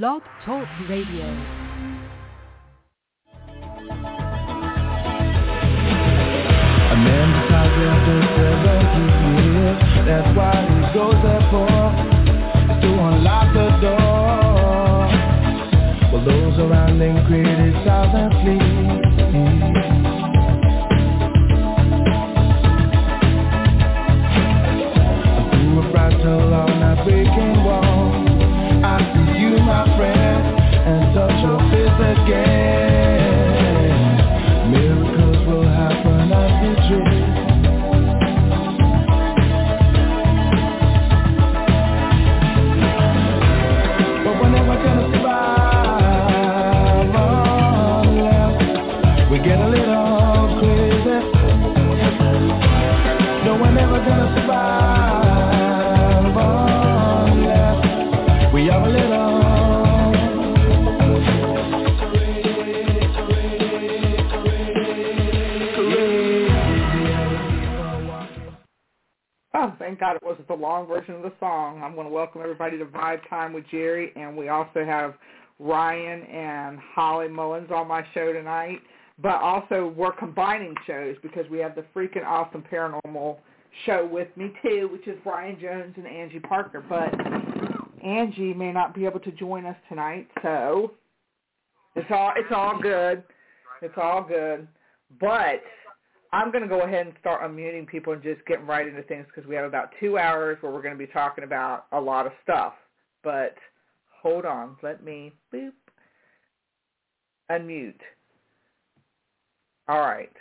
Blog Talk Radio. A man decides seventy years. That's why he goes there for to unlock the door. While those around him criticize It wasn't the long version of the song. I'm going to welcome everybody to Vibe Time with Jerry, and we also have Ryan and Holly Mullins on my show tonight. But also we're combining shows because we have the freaking awesome paranormal show with me too, which is Brian Jones and Angie Parker. But Angie may not be able to join us tonight, so it's all it's all good. It's all good. But I'm going to go ahead and start unmuting people and just getting right into things because we have about two hours where we're going to be talking about a lot of stuff. But hold on. Let me boop unmute. All right.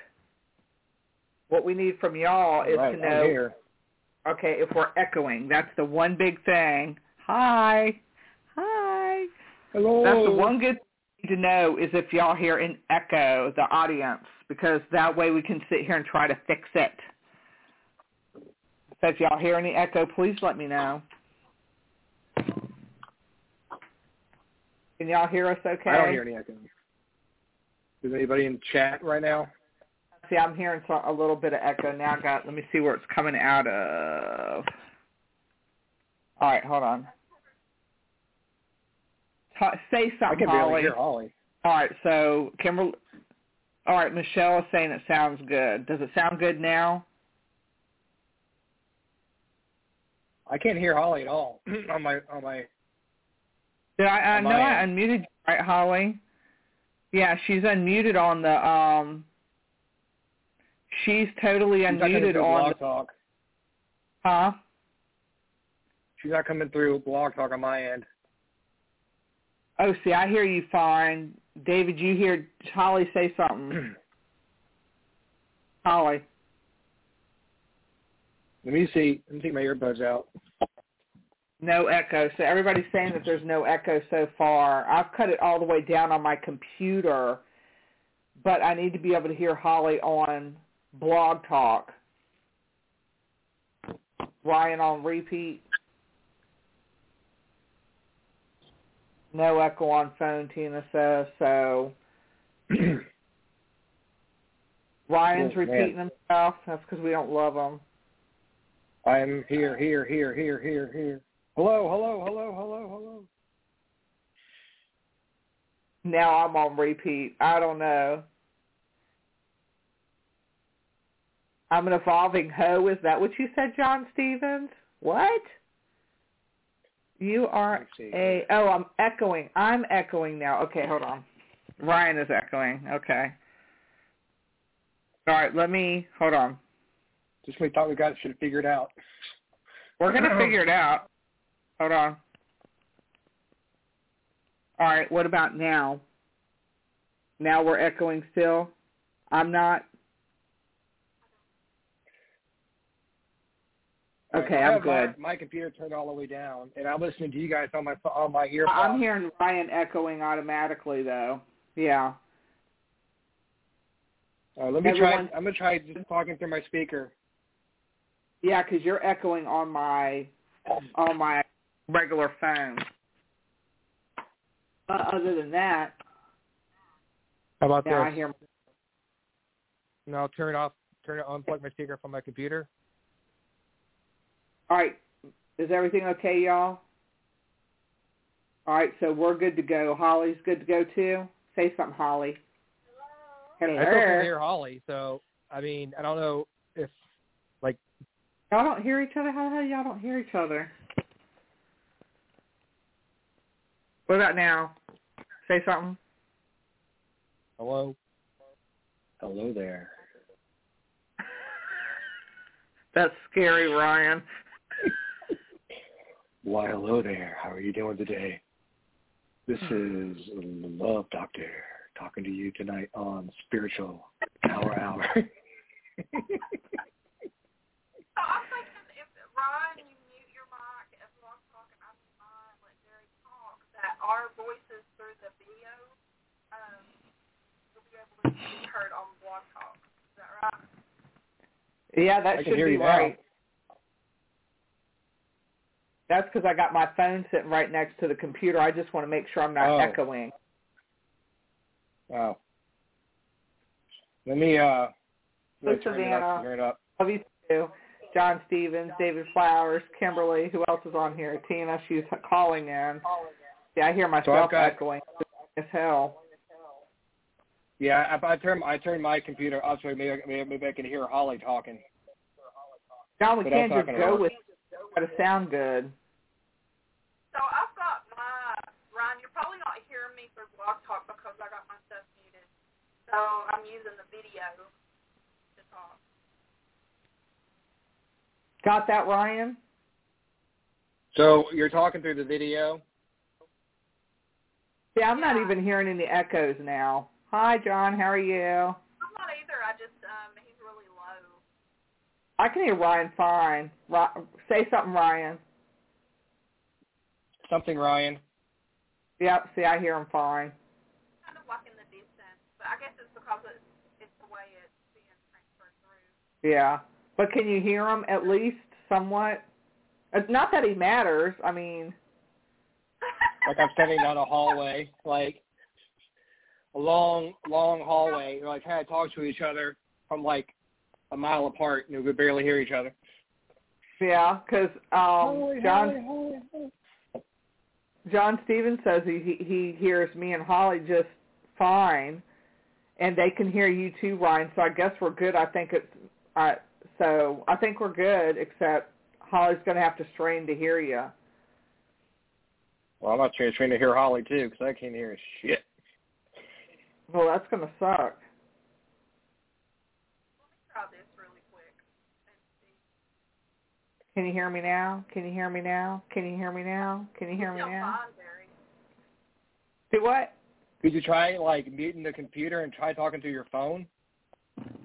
What we need from y'all is Right, to know, here. okay, if we're echoing. That's the one big thing. Hi. Hi. Hello. That's the one good thing to know is if y'all hear an echo, the audience, because that way we can sit here and try to fix it. So if y'all hear any echo, please let me know. Can y'all hear us okay? I don't hear any echo. Is anybody in chat right now? See, I'm hearing a little bit of echo now. Got. Let me see where it's coming out of. All right, hold on. Say I something, can Holly. hear Holly. All right, so Kimberly. All right, Michelle is saying it sounds good. Does it sound good now? I can't hear Holly at all on my on my. Did I? I On know I unmuted you, right, Holly. Yeah, she's unmuted on the. um She's totally She's unmuted on. Blog The, Talk. huh? She's not coming through Blog Talk on my end. Oh, see, I hear you fine. David, you hear Holly say something. Holly. Let me see. Let me take my earbuds out. No echo. So everybody's saying that there's no echo so far. I've cut it all the way down on my computer, but I need to be able to hear Holly on Blog Talk. Ryan on repeat. No echo on phone, Tina says. So Ryan's Oh, man. repeating himself. That's because we don't love him. I'm here, here, here, here, here, here. Hello, hello, hello, hello, hello. Now I'm on repeat. I don't know. I'm an evolving hoe. Is that what you said, John Stevens? What? You are a oh, I'm echoing. I'm echoing now. Okay, hold on. Ryan is echoing. Okay. All right, let me hold on. Just we thought we got have figured out. We're gonna figure it out. Hold on. All right, what about now? Now we're echoing still. I'm not. Okay, I I'm have my- good. My, computer turned all the way down, and I'm listening to you guys on my on my earphones. I'm hearing Ryan echoing automatically though. Yeah. Uh, let me Everyone- try. I'm gonna try just talking through my speaker. Yeah, because you're echoing on my on my regular phone. Uh, other than that, How about now I this? hear. No, I'll turn it off. Turn it. Unplug my speaker from my computer. All right, is everything okay, y'all? All right, so we're good to go. Holly's good to go too. Say something, Holly. Hello. I still can't hear Holly, so I mean, I don't know if like y'all don't hear each other. How the hell y'all don't hear each other? What about now? Say something. Hello. Hello there. That's scary, Ryan. Why, hello there. How are you doing today? This is Love Doctor talking to you tonight on Spiritual Power Hour. so I'm thinking if Ryan, you mute your mic as I'm talking, I mute mine, let Jerry talk, that our voices through the video um, will be able to be heard on Blog Talk. Is that right? Yeah, that I should can hear be you right. now. That's because I got my phone sitting right next to the computer. I just want to make sure I'm not Oh. echoing. Wow. Let me uh let me Hey, turn it up, Savannah. turn it up. Love you too. John Stevens, David Flowers, Kimberly. Who else is on here? Tina. She's calling in. Yeah, I hear myself got- echoing as hell. Yeah, I, I turned I turned my computer up so maybe, maybe maybe I can hear Holly talking. John, we But can't just go with. Got to sound good. So I've got my Ryan. You're probably not hearing me through Blog Talk because I got my stuff muted. So I'm using the video to talk. Got that, Ryan? So you're talking through the video. Yeah, I'm not even hearing any echoes now. Hi, John. How are you? I'm not either. I just um he's really low. I can hear Ryan fine. Ri- say something, Ryan. Something Ryan. Yep. See, I hear him fine. Kind of like in the distance, but I guess it's because it's it's the way it's being transferred through. Yeah. But can you hear him at least somewhat? It's not that he matters. I mean, Like I'm standing down a hallway, like a long, long hallway. We're like trying to talk to each other from like a mile apart, and we could barely hear each other. yeah, because um, John. John Stevens says he he he hears me and Holly just fine, and they can hear you too, Ryan. So I guess we're good. I think it's uh, so I think we're good, except Holly's going to have to strain to hear you. Well, I'm not trying, trying to hear Holly too, because I can't hear shit. Well, that's going to suck. Let me try this really quick and see. Can you hear me now? Can you hear me now? Can you hear me now? Can you hear me now? Do what? Could you try like muting the computer and try talking through your phone?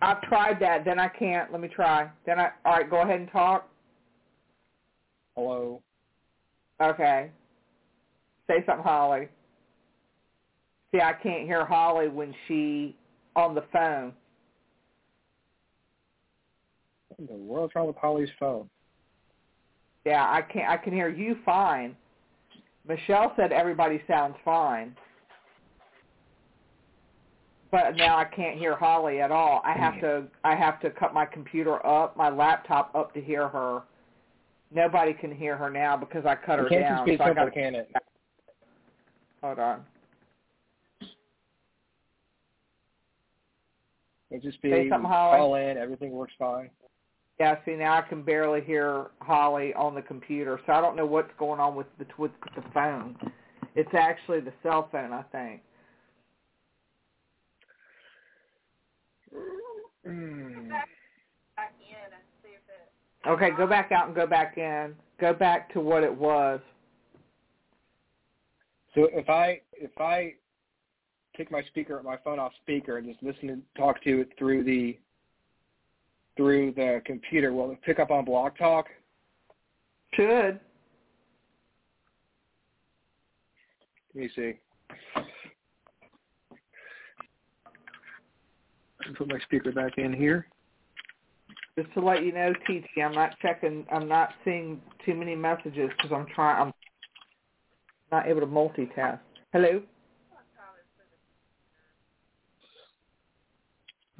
I've tried that. Then I can't. Let me try. Then I. All right, go ahead and talk. Hello. Okay. Say something, Holly. See, I can't hear Holly when she on the phone. What in the world's wrong with Holly's phone? Yeah, I can I can hear you fine. Michelle said everybody sounds fine. But now I can't hear Holly at all. I have to I have to cut my computer up, my laptop up to hear her. Nobody can hear her now because I cut her down. so I gotta, can it? hold on. It just be Say something, Holly. call in, everything works fine. Yeah, see now I can barely hear Holly on the computer, so I don't know what's going on with the with the phone. It's actually the cell phone, I think. Mm. Back back in and see if it. Okay, go back out and go back in. Go back to what it was. So if I if I take my speaker my phone off speaker and just listen and talk to it through the through the computer, will it pick up on Blog Talk? Should. Let me see. Put my speaker back in here. Just to let you know, TT, I'm not checking. I'm not seeing too many messages because I'm trying. I'm not able to multitask. Hello.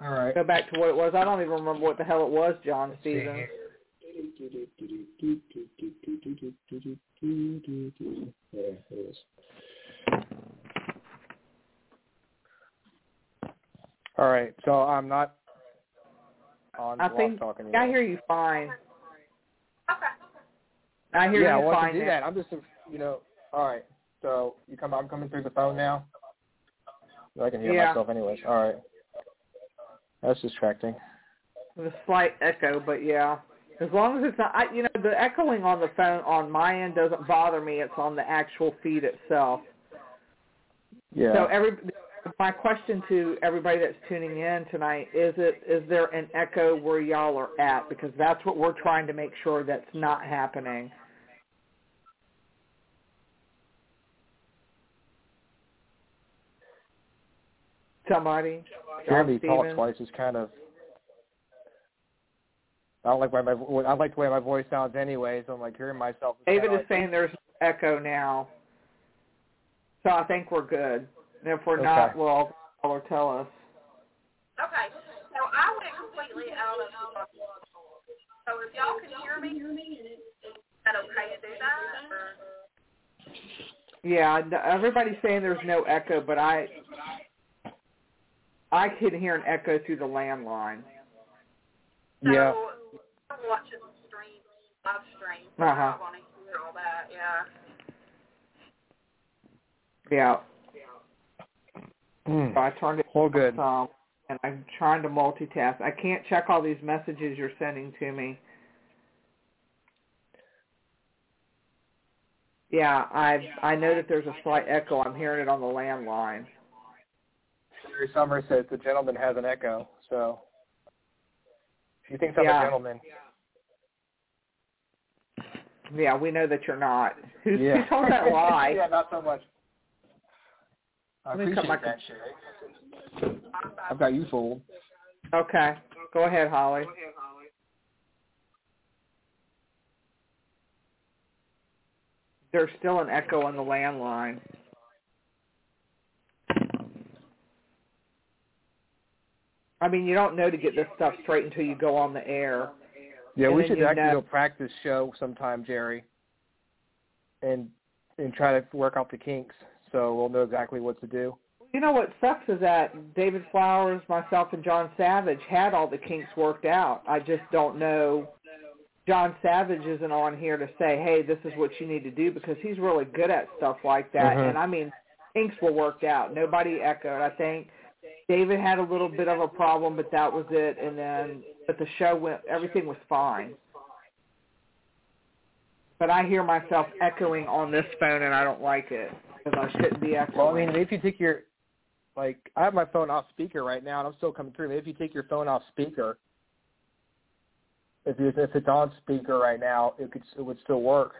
All right. Go back to what it was. I don't even remember what the hell it was, John Stevens. There it is. All right, so I'm not on I think Talk anymore. I hear you fine. Okay. I hear yeah, you I fine. to do now. that. I'm just, you know, all right. So you come, I'm coming through the phone now. I can hear Yeah. myself anyways. All right. That's distracting. A slight echo, but yeah. As long as it's not, I, you know, the echoing on the phone on my end doesn't bother me. It's on the actual feed itself. Yeah. So every my question to everybody that's tuning in tonight is it is there an echo where y'all are at because that's what we're trying to make sure that's not happening. Somebody, Hearing me talk twice is kind of. I don't like why my I like the way my voice sounds anyway. So I'm like hearing myself. David is like, saying there's echo now, so I think we're good. And if we're Okay. not, well, or tell us. Okay. So I went completely out of the So if y'all can hear me, is that okay to do that? Or? Yeah, everybody's saying there's no echo, but I I can hear an echo through the landline. So Yeah. I'm watching the stream, live stream. So Uh-huh. I want to hear all that. Yeah. Yeah, Mm. so I turned it All good. some, and I'm trying to multitask. I can't check all these messages you're sending to me. Yeah, I I know that there's a slight echo. I'm hearing it on the landline. Jerry Summers says the gentleman has an echo. So she thinks I'm Yeah. a gentleman. Yeah, we know that you're not. Who, yeah. who told that lie? yeah, not so much. I Let me cut appreciate my- that, Sherry. I've got you fooled. Okay, go ahead, Holly. There's still an echo on the landline. I mean, you don't know to get this stuff straight until you go on the air. Yeah, And we should you actually know- go practice show sometime, Jerry, and and try to work out the kinks so we'll know exactly what to do. You know what sucks is that David Flowers, myself, and John Savage had all the kinks worked out. I just don't know. John Savage isn't on here to say, "Hey, this is what you need to do," because he's really good at stuff like that. Mhm. And I mean, kinks were worked out. Nobody echoed. I think David had a little bit of a problem, but that was it. And then, but the show went. Everything was fine. But I hear myself echoing on this phone, and I don't like it because I shouldn't be echoing. Well, I mean, if you take your like, I have my phone off speaker right now, and I'm still coming through. Maybe if you take your phone off speaker, if you, if it's on speaker right now, it could it would still work.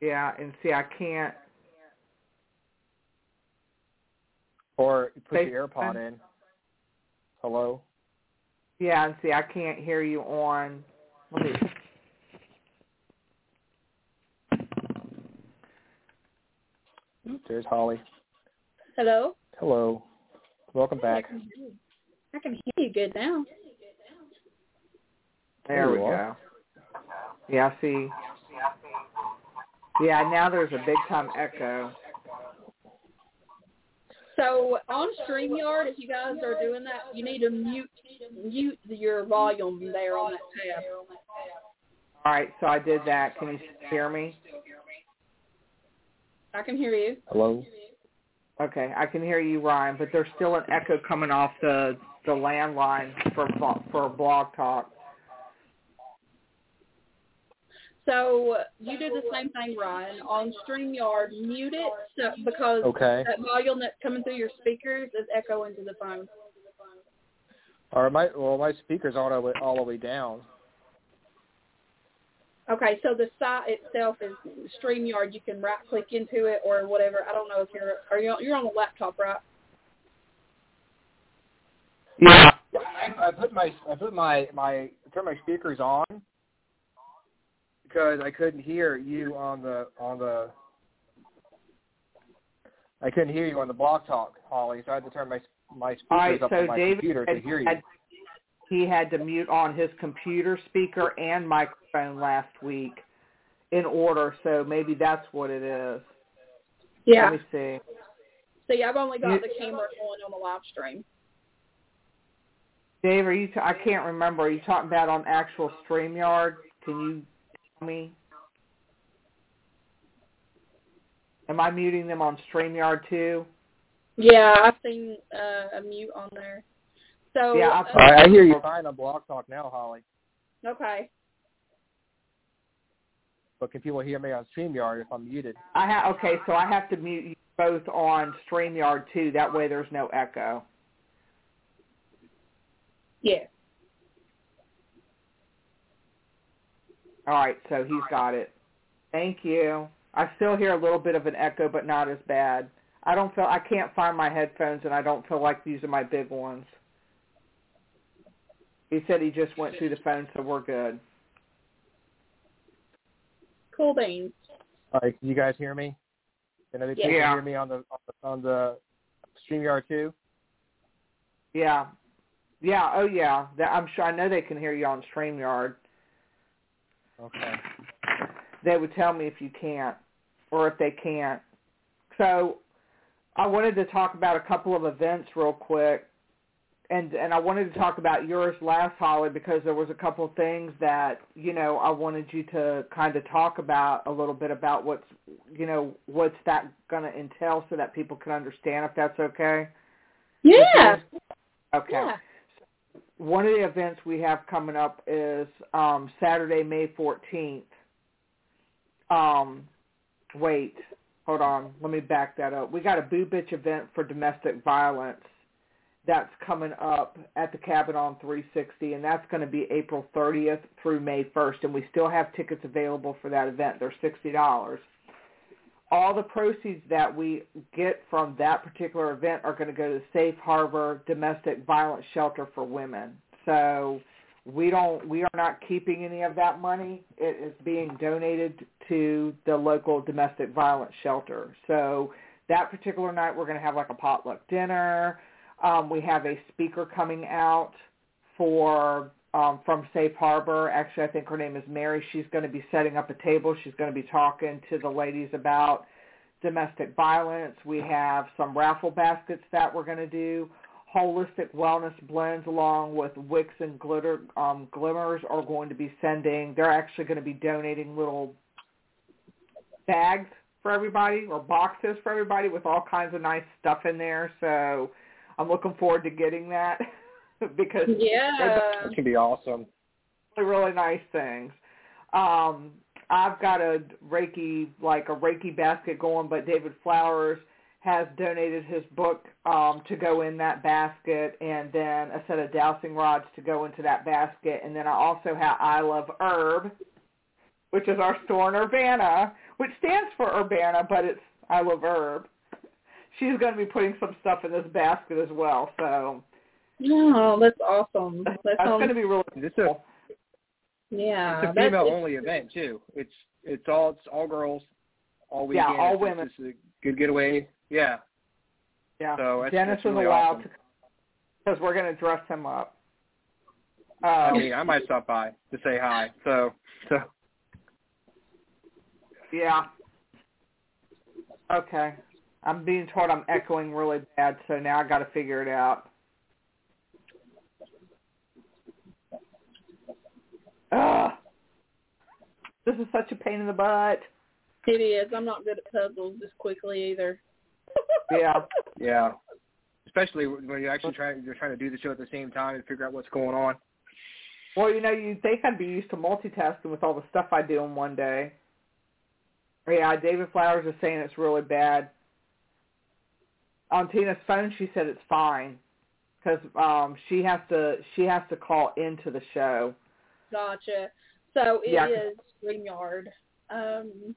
Yeah, and see, I can't. Or you put Hey, your AirPod in. Hello. Yeah, and see, I can't hear you on. Let me. There's Holly. Hello? Hello. Welcome back. I can hear you. I can hear you good now. There we are. go. Yeah, I see. Yeah, now there's a big time echo. So on StreamYard, if you guys are doing that, you need to mute mute your volume there on that tab. All right, so I did that. Can you hear me? I can hear you. Hello. Okay, I can hear you, Ryan, but there's still an echo coming off the the landline for Blo- for Blog Talk. So you do the same thing, Ryan. On StreamYard, mute it so, because Okay. that volume that's coming through your speakers is echoing to the phone. All right. My well, my speaker's all the way all the way down. Okay, so the site itself is StreamYard. You can right click into it or whatever. I don't know if you're are you you're on a laptop, right? Yeah. I put my I put my my I turned my speakers on because I couldn't hear you on the on the I couldn't hear you on the blog talk, Holly. So I had to turn my my speakers All right, up so on my David computer to hear you. had- he had to mute on his computer speaker and microphone last week in order. So maybe that's what it is. Yeah. Let me see. See, I've only got You- the camera going on the live stream. Dave, are you? T- I can't remember. Are you talking about on actual Streamyard? Can you tell me? Am I muting them on Streamyard too? Yeah, I've seen uh, a mute on there. So Yeah, uh, I've- I, I hear you fine on Blog Talk now, Holly. okay. But can people hear me on StreamYard if I'm muted? I ha- okay, so I have to mute you both on Streamyard too. That way, there's no echo. Yeah. All right, so he's got it. Thank you. I still hear a little bit of an echo, but not as bad. I don't feel I can't find my headphones, and I don't feel like using my big ones. He said he just went through the phone, so we're good. Cool beans. All right, can you guys hear me? Can other people Yeah. hear me on the on the, on the StreamYard too? Yeah, yeah, oh yeah. That, I'm sure. I know they can hear you on Streamyard. Okay. They would tell me if you can't, or if they can't. So, I wanted to talk about a couple of events real quick, and and I wanted to talk about yours last Holly because there was a couple of things that you know I wanted you to kind of talk about a little bit about what's you know what's that going to entail so that people can understand if that's okay. Yeah. Okay. Yeah. One of the events we have coming up is um, Saturday, May 14th. Um, wait, hold on. Let me back that up. We got a Boo Bitch event for domestic violence that's coming up at the Cabin on 360, and that's going to be April 30th through May 1st, and we still have tickets available for that event. They're $60 all the proceeds that we get from that particular event are going to go to the Safe Harbor Domestic Violence Shelter for Women. So we don't we are not keeping any of that money. It is being donated to the local domestic violence shelter. So that particular night we're going to have like a potluck dinner. Um, we have a speaker coming out for um, from Safe Harbor. Actually, I think her name is Mary. She's going to be setting up a table. She's going to be talking to the ladies about domestic violence. We have some raffle baskets that we're going to do. Holistic Wellness Blends along with Wicks and Glitter um, Glimmers are going to be sending. They're actually going to be donating little bags for everybody or boxes for everybody with all kinds of nice stuff in there. So I'm looking forward to getting that because Yeah. That can be awesome. really, really nice things. Um, I've got a Reiki, like a Reiki basket going, but David Flowers has donated his book um, to go in that basket and then a set of dowsing rods to go into that basket. And then I also have I Love Herb, which is our store in Urbana, which stands for Urbana, but it's I Love Herb. She's going to be putting some stuff in this basket as well. So Oh, that's awesome. That that's sounds, going to be really This is a, cool. yeah. it's a female only event too. It's it's all it's all girls, all weekend. Yeah, all It's women. just a good getaway. Yeah. Yeah. So that's, Dennis that's really is allowed awesome. to because we're going to dress him up. I Um, mean, I might stop by to say hi. So so yeah. Okay. I'm being told I'm echoing really bad, so now I got to figure it out. Ugh. This is such a pain in the butt. It is. I'm not good at puzzles this quickly either. Yeah. yeah. Especially when you're actually trying you're trying to do the show at the same time and figure out what's going on. Well, you know, you'd think I'd be used to multitasking with all the stuff I do in one day. Yeah, David Flowers is saying it's really bad. On Tina's phone, she said it's fine because um, she has to she has to call into the show. Gotcha. So it is Yeah. StreamYard. Um,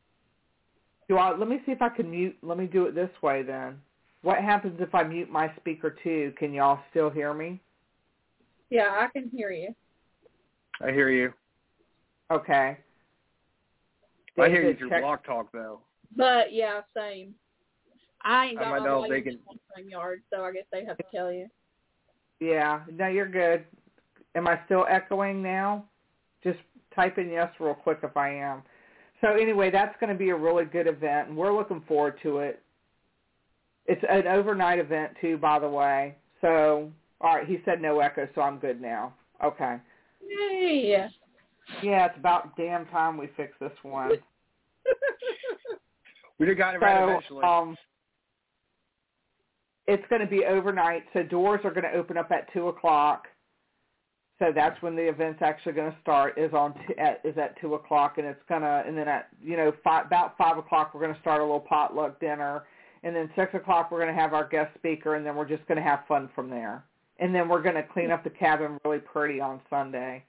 Do I? Let me see if I can mute. Let me do it this way then. What happens if I mute my speaker too? Can y'all still hear me? yeah, I can hear you. I hear you. Okay. I hear you David, through check- Blog Talk though. But yeah, same. I ain't got might my know if they language can- on StreamYard, so I guess they have to tell you. Yeah, no, you're good. am I still echoing now? Just type in yes real quick if I am. So anyway, that's going to be a really good event, and we're looking forward to it. It's an overnight event too, by the way. So, all right, he said no echo, so I'm good now. Okay. Yay! Yeah, it's about damn time we fix this one. We'd have gotten it so, right eventually. um, it's going to be overnight. So doors are going to open up at two o'clock. So that's when the event's actually going to start. Is on t- at, is at two o'clock, and it's gonna and then at you know five, about five o'clock we're going to start a little potluck dinner, and then six o'clock we're going to have our guest speaker, and then we're just going to have fun from there. And then we're going to clean up the cabin really pretty on Sunday.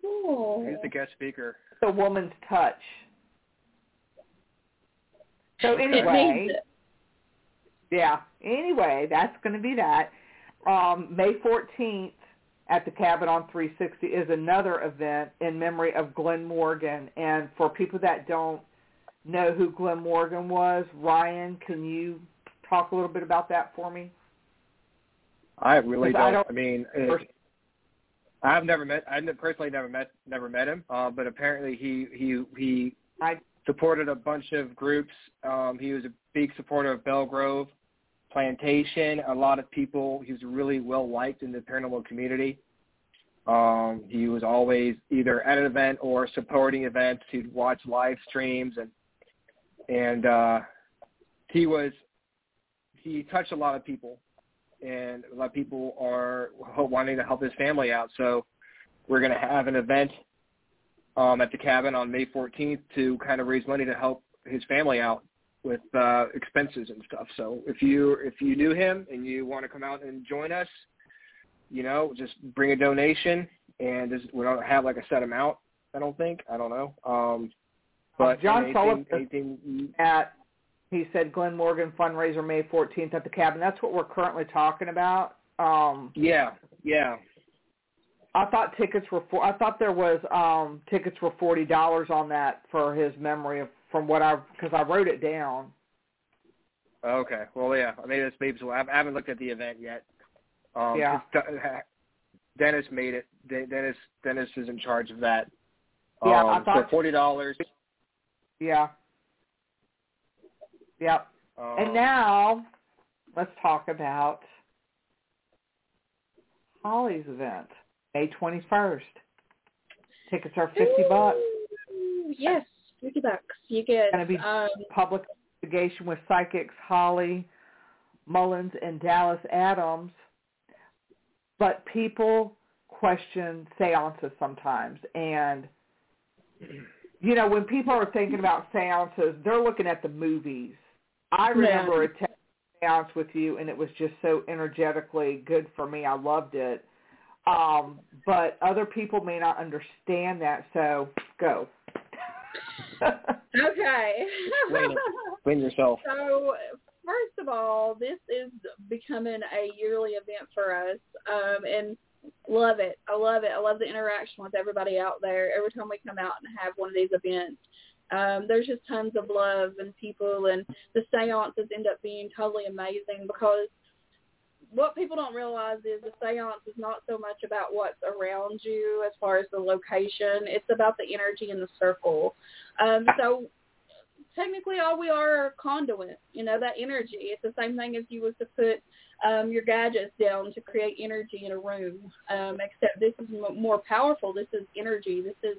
Cool. Who's the guest speaker? The woman's touch. So It anyway, needs it. Yeah. Anyway, that's going to be that. Um, May 14th at the Cabin on 360 is another event in memory of Glenn Morgan. And for people that don't know who Glenn Morgan was, Ryan, can you talk a little bit about that for me? I really don't. I I, don't- mean, it, I've never met. I personally never met never met him. Uh, but apparently he he he I supported a bunch of groups. Um, he was a big supporter of Belgrove Plantation. A lot of people. He was really well liked in the paranormal community. Um, he was always either at an event or supporting events. He'd watch live streams and and uh, he was he touched a lot of people, and a lot of people are wanting to help his family out. So we're going to have an event um, at the cabin on May 14th to kind of raise money to help his family out with uh, expenses and stuff. So if you if you knew him and you want to come out and join us, you know, just bring a donation. And this, we don't have like a set amount. I don't think. I don't know. Um, but John anything, Sullivan- anything at he said Glenn Morgan fundraiser May 14th at the Cabin. That's what we're currently talking about. Um, Yeah, yeah. I thought tickets were for. I thought there was um tickets were forty dollars on that for his memory of from what I because I wrote it down. Okay. Well, yeah. Maybe that's maybe so. I haven't looked at the event yet. Um, Yeah. 'cause De- Dennis made it. Dennis Dennis is in charge of that. Yeah, I um, thought- so forty dollars. Yeah. Yep. Um, And now let's talk about Holly's event, May twenty first. Tickets are fifty bucks. Yes, fifty bucks. You get Gonna be- um, Public investigation with psychics Holly Mullins and Dallas Adams. But people question seances sometimes and you know, when people are thinking about seances, they're looking at the movies. I remember Yeah. a te- seance with you and it was just so energetically good for me. I loved it. Um, but other people may not understand that, so go. Okay. Explain. Explain yourself. So first of all, this is becoming a yearly event for us, um, and love it. I love it. I love the interaction with everybody out there. Every time we come out and have one of these events, um, there's just tons of love and people, and the seances end up being totally amazing because what people don't realize is the seance is not so much about what's around you as far as the location. It's about the energy in the circle. Um, so technically all we are are conduit, you know, that energy. It's the same thing as you was to put um, your gadgets down to create energy in a room, um, except this is m- more powerful. This is energy. This is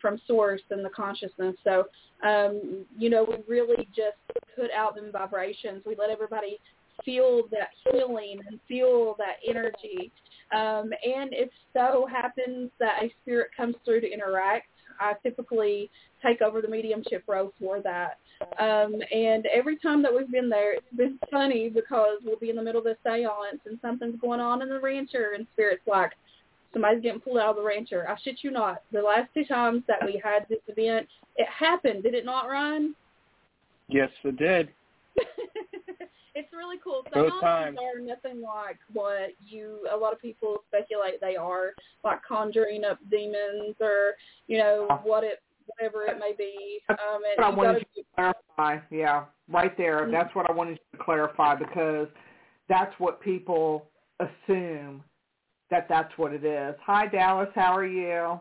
from source and the consciousness. So, um, you know, we really just put out them vibrations. We let everybody feel that healing and feel that energy. Um, and if so happens that a spirit comes through to interact, I typically take over the mediumship role for that. Um, and every time that we've been there, it's been funny because we'll be in the middle of a seance and something's going on in the rancher and spirit's like, somebody's getting pulled out of the rancher. I shit you not. The last two times that we had this event, it happened. Did it not, Ryan? Yes, it did. it's really cool. Both Seances times. are nothing like what you a lot of people speculate they are, like conjuring up demons or you know what it whatever it may be. Um, it, what I wanted to clarify. Yeah, right there. Mm. That's what I wanted you to clarify because that's what people assume that that's what it is. Hi Dallas, how are you?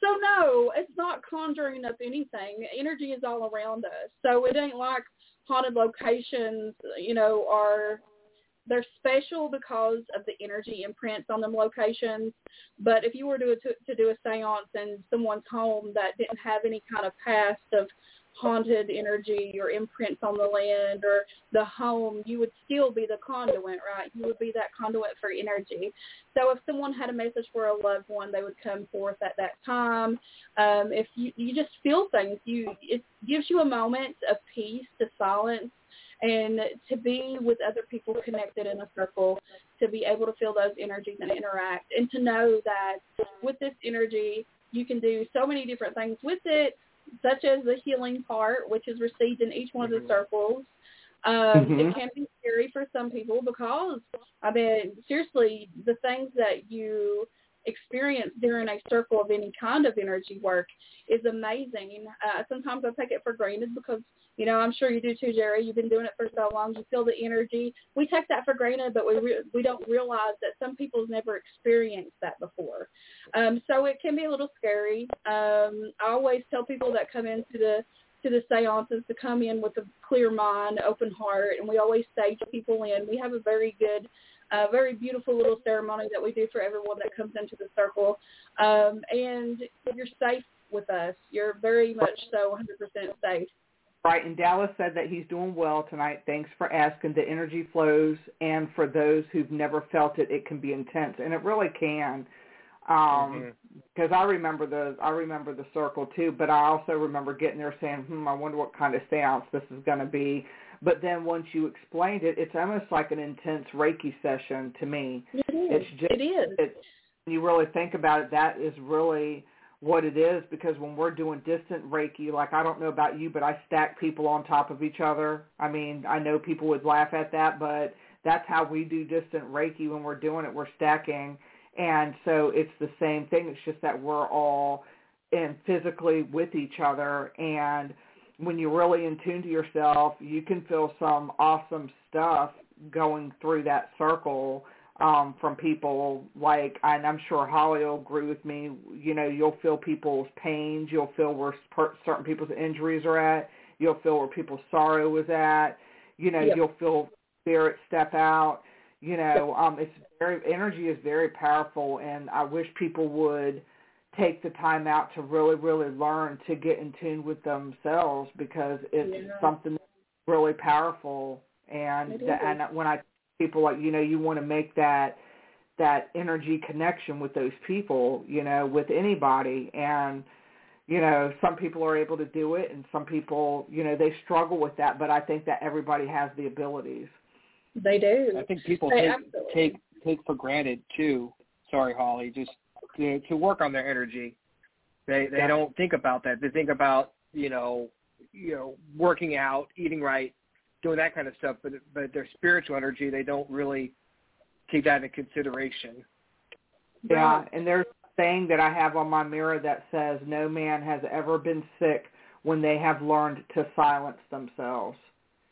So no, it's not conjuring up anything. Energy is all around us. So it ain't like haunted locations, you know, are they're special because of the energy imprints on them locations. But if you were to to, to do a séance in someone's home that didn't have any kind of past of haunted energy or imprints on the land or the home, you would still be the conduit, right? You would be that conduit for energy. So if someone had a message for a loved one, they would come forth at that time. Um, if you you just feel things, you it gives you a moment of peace to silence and to be with other people connected in a circle, to be able to feel those energies and interact, and to know that with this energy, you can do so many different things with it, such as the healing part, which is received in each one of the Mhm. circles. Um, Mhm. It can be scary for some people because, I mean, seriously, the things that you experience during a circle of any kind of energy work is amazing. Uh, sometimes I take it for granted because, you know, I'm sure you do too, Jerry. You've been doing it for so long. You feel the energy. We take that for granted, but we re- we don't realize that some people's never experienced that before. Um, so it can be a little scary. Um, I always tell people that come into the to the seances to come in with a clear mind, open heart, and we always stage people in. We have a very good, uh, very beautiful little ceremony that we do for everyone that comes into the circle. Um, and you're safe with us. You're very much so 100% safe. Right, and Dallas said that he's doing well tonight. Thanks for asking. The energy flows, and for those who've never felt it, it can be intense, and it really can. Um, because I remember the I remember the circle too, but I also remember getting there saying, "Hmm, I wonder what kind of seance this is going to be." But then once you explained it, it's almost like an intense Reiki session to me. It is. It's just it is. it, when you really think about it, that is really what it is because when we're doing distant Reiki, like I don't know about you, but I stack people on top of each other. I mean, I know people would laugh at that, but that's how we do distant Reiki when we're doing it. We're stacking. And so it's the same thing. It's just that we're all in physically with each other and when you're really in tune to yourself, you can feel some awesome stuff going through that circle um, from people like, and I'm sure Holly will agree with me. You know, you'll feel people's pains, you'll feel where per- certain people's injuries are at, you'll feel where people's sorrow is at. You know, Yep. you'll feel spirit step out. You know, um, it's very energy is very powerful, and I wish people would take the time out to really, really learn to get in tune with themselves because it's Yeah. something really powerful. And It that, is. and when I people like you know you want to make that that energy connection with those people, you know, with anybody and you know, some people are able to do it and some people, you know, they struggle with that, but I think that everybody has the abilities. They do. I think people They take absolutely- take take for granted too. Sorry, Holly, just to to work on their energy. They they Yeah. don't think about that. They think about you know you know working out, eating right, doing that kind of stuff. But but their spiritual energy, they don't really take that into consideration. Yeah, and there's a saying that I have on my mirror that says, "No man has ever been sick when they have learned to silence themselves,"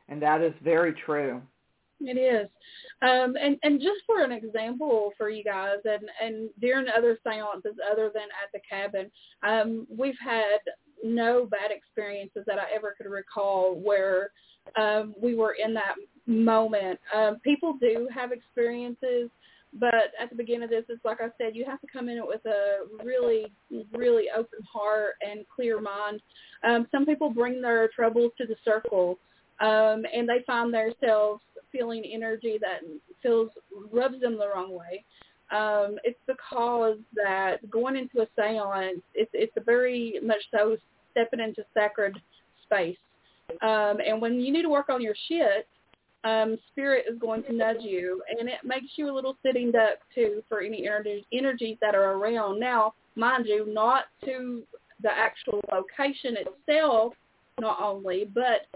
and that is very true. It is. Um, and, and just for an example for you guys, and, and during other seances other than at the cabin, um, we've had no bad experiences that I ever could recall where um, we were in that moment. Um, people do have experiences, but at the beginning of this, it's like I said, you have to come in with a really, really open heart and clear mind. Um, some people bring their troubles to the circle, um, and they find themselves feeling energy that feels rubs them the wrong way. Um, it's because that going into a seance, it's it's a very much so stepping into sacred space. Um, and when you need to work on your shit, um, spirit is going to nudge you, and it makes you a little sitting duck too for any energy, energies that are around. Now, mind you, not to the actual location itself, not only, but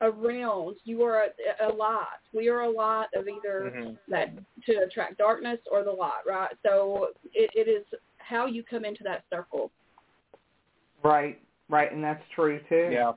around. You are a, a lot. We are a lot of either Mhm. that to attract darkness or the light, right? So it, it is how you come into that circle. Right, right, and that's true too. Yeah.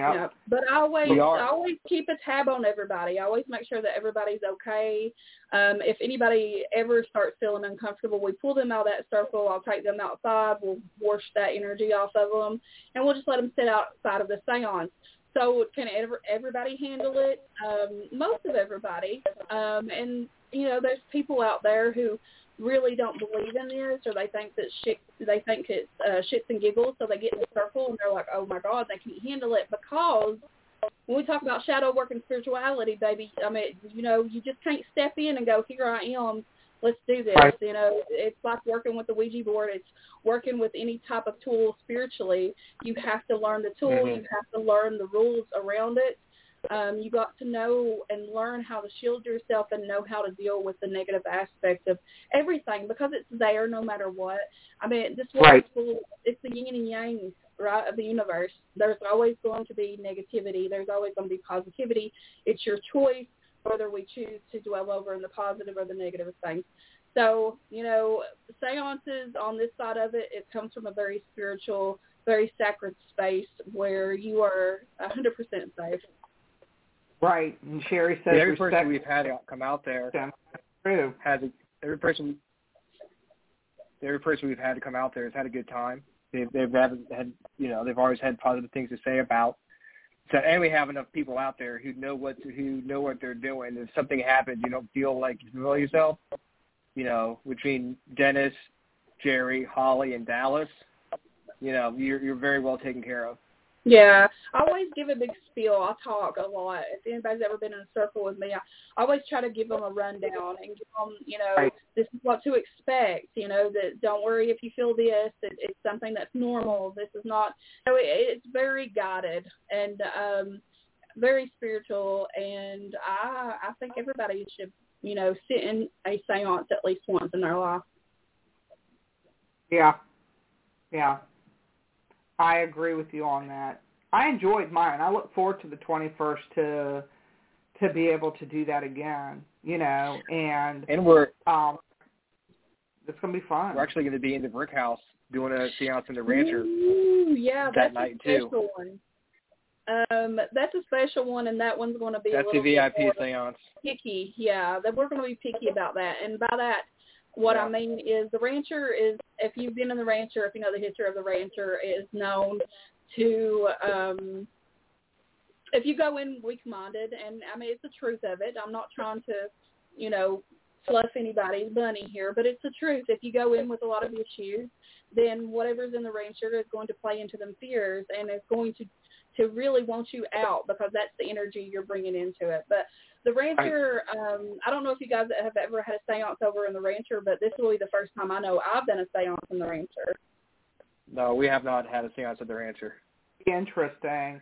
Yeah, Yep. But I always I always keep a tab on everybody. I always make sure that everybody's okay. Um, if anybody ever starts feeling uncomfortable, we pull them out of that circle. I'll take them outside. We'll wash that energy off of them, and we'll just let them sit outside of the seance. So can ever, everybody handle it? Um, most of everybody. Um, and you know, there's people out there who really don't believe in this, or they think that shit, they think it's uh, shits and giggles, so they get in the circle and they're like, oh my god, they can't handle it because when we talk about shadow work and spirituality, baby, I mean, you know, you just can't step in and go, here I am, let's do this. Right. You know, it's like working with the Ouija board. It's working with any type of tool spiritually. You have to learn the tool. Mhm. You have to learn the rules around it. Um, you got to know and learn how to shield yourself and know how to deal with the negative aspects of everything because it's there no matter what. I mean, this world Right. is full. It's the yin and yang, right, of the universe. There's always going to be negativity. There's always going to be positivity. It's your choice whether we choose to dwell over in the positive or the negative things. So, you know, seances on this side of it, it comes from a very spiritual, very sacred space where you are 100% safe. Right. And Sherry says every person we've had come out there. True. has a, every person every person we've had to come out there has had a good time. They've they've had, had you know they've always had positive things to say about. So and we have enough people out there who know what to, who know what they're doing. If something happens, you don't feel like you feel yourself. You know, between Dennis, Jerry, Holly, and Dallas, you know you're you're very well taken care of. Yeah, I always give a big spiel. I talk a lot. If anybody's ever been in a circle with me, I always try to give them a rundown and give them, you know, Right. this is what to expect. You know, that don't worry if you feel this. It, it's something that's normal. This is not. So it, it's very guided and um very spiritual. And I I think everybody should, you know, sit in a séance at least once in their life. Yeah. Yeah. I agree with you on that. I enjoyed mine. I look forward to the 21st to to be able to do that again, you know, and And we're um it's going to be fun. we're actually going to be in the brick house doing a seance in the rancher. Ooh, yeah, that that's night, a too. special one. Um, that's a special one, and that one's going to be That's a the little bit VIP more seance. picky. Yeah, that we're going to be picky about that. And by that, what I mean is the rancher is, if you've been in the rancher, if you know the history of the rancher, is known to, um, if you go in weak-minded, and I mean it's the truth of it. I'm not trying to, you know, fluff anybody's bunny here, but it's the truth. If you go in with a lot of issues, then whatever's in the rancher is going to play into them fears, and it's going to to really want you out because that's the energy you're bringing into it. But the rancher, um, I don't know if you guys have ever had a seance over in the rancher, but this will be the first time I know I've done a seance in the rancher. No, we have not had a seance at the rancher. Interesting.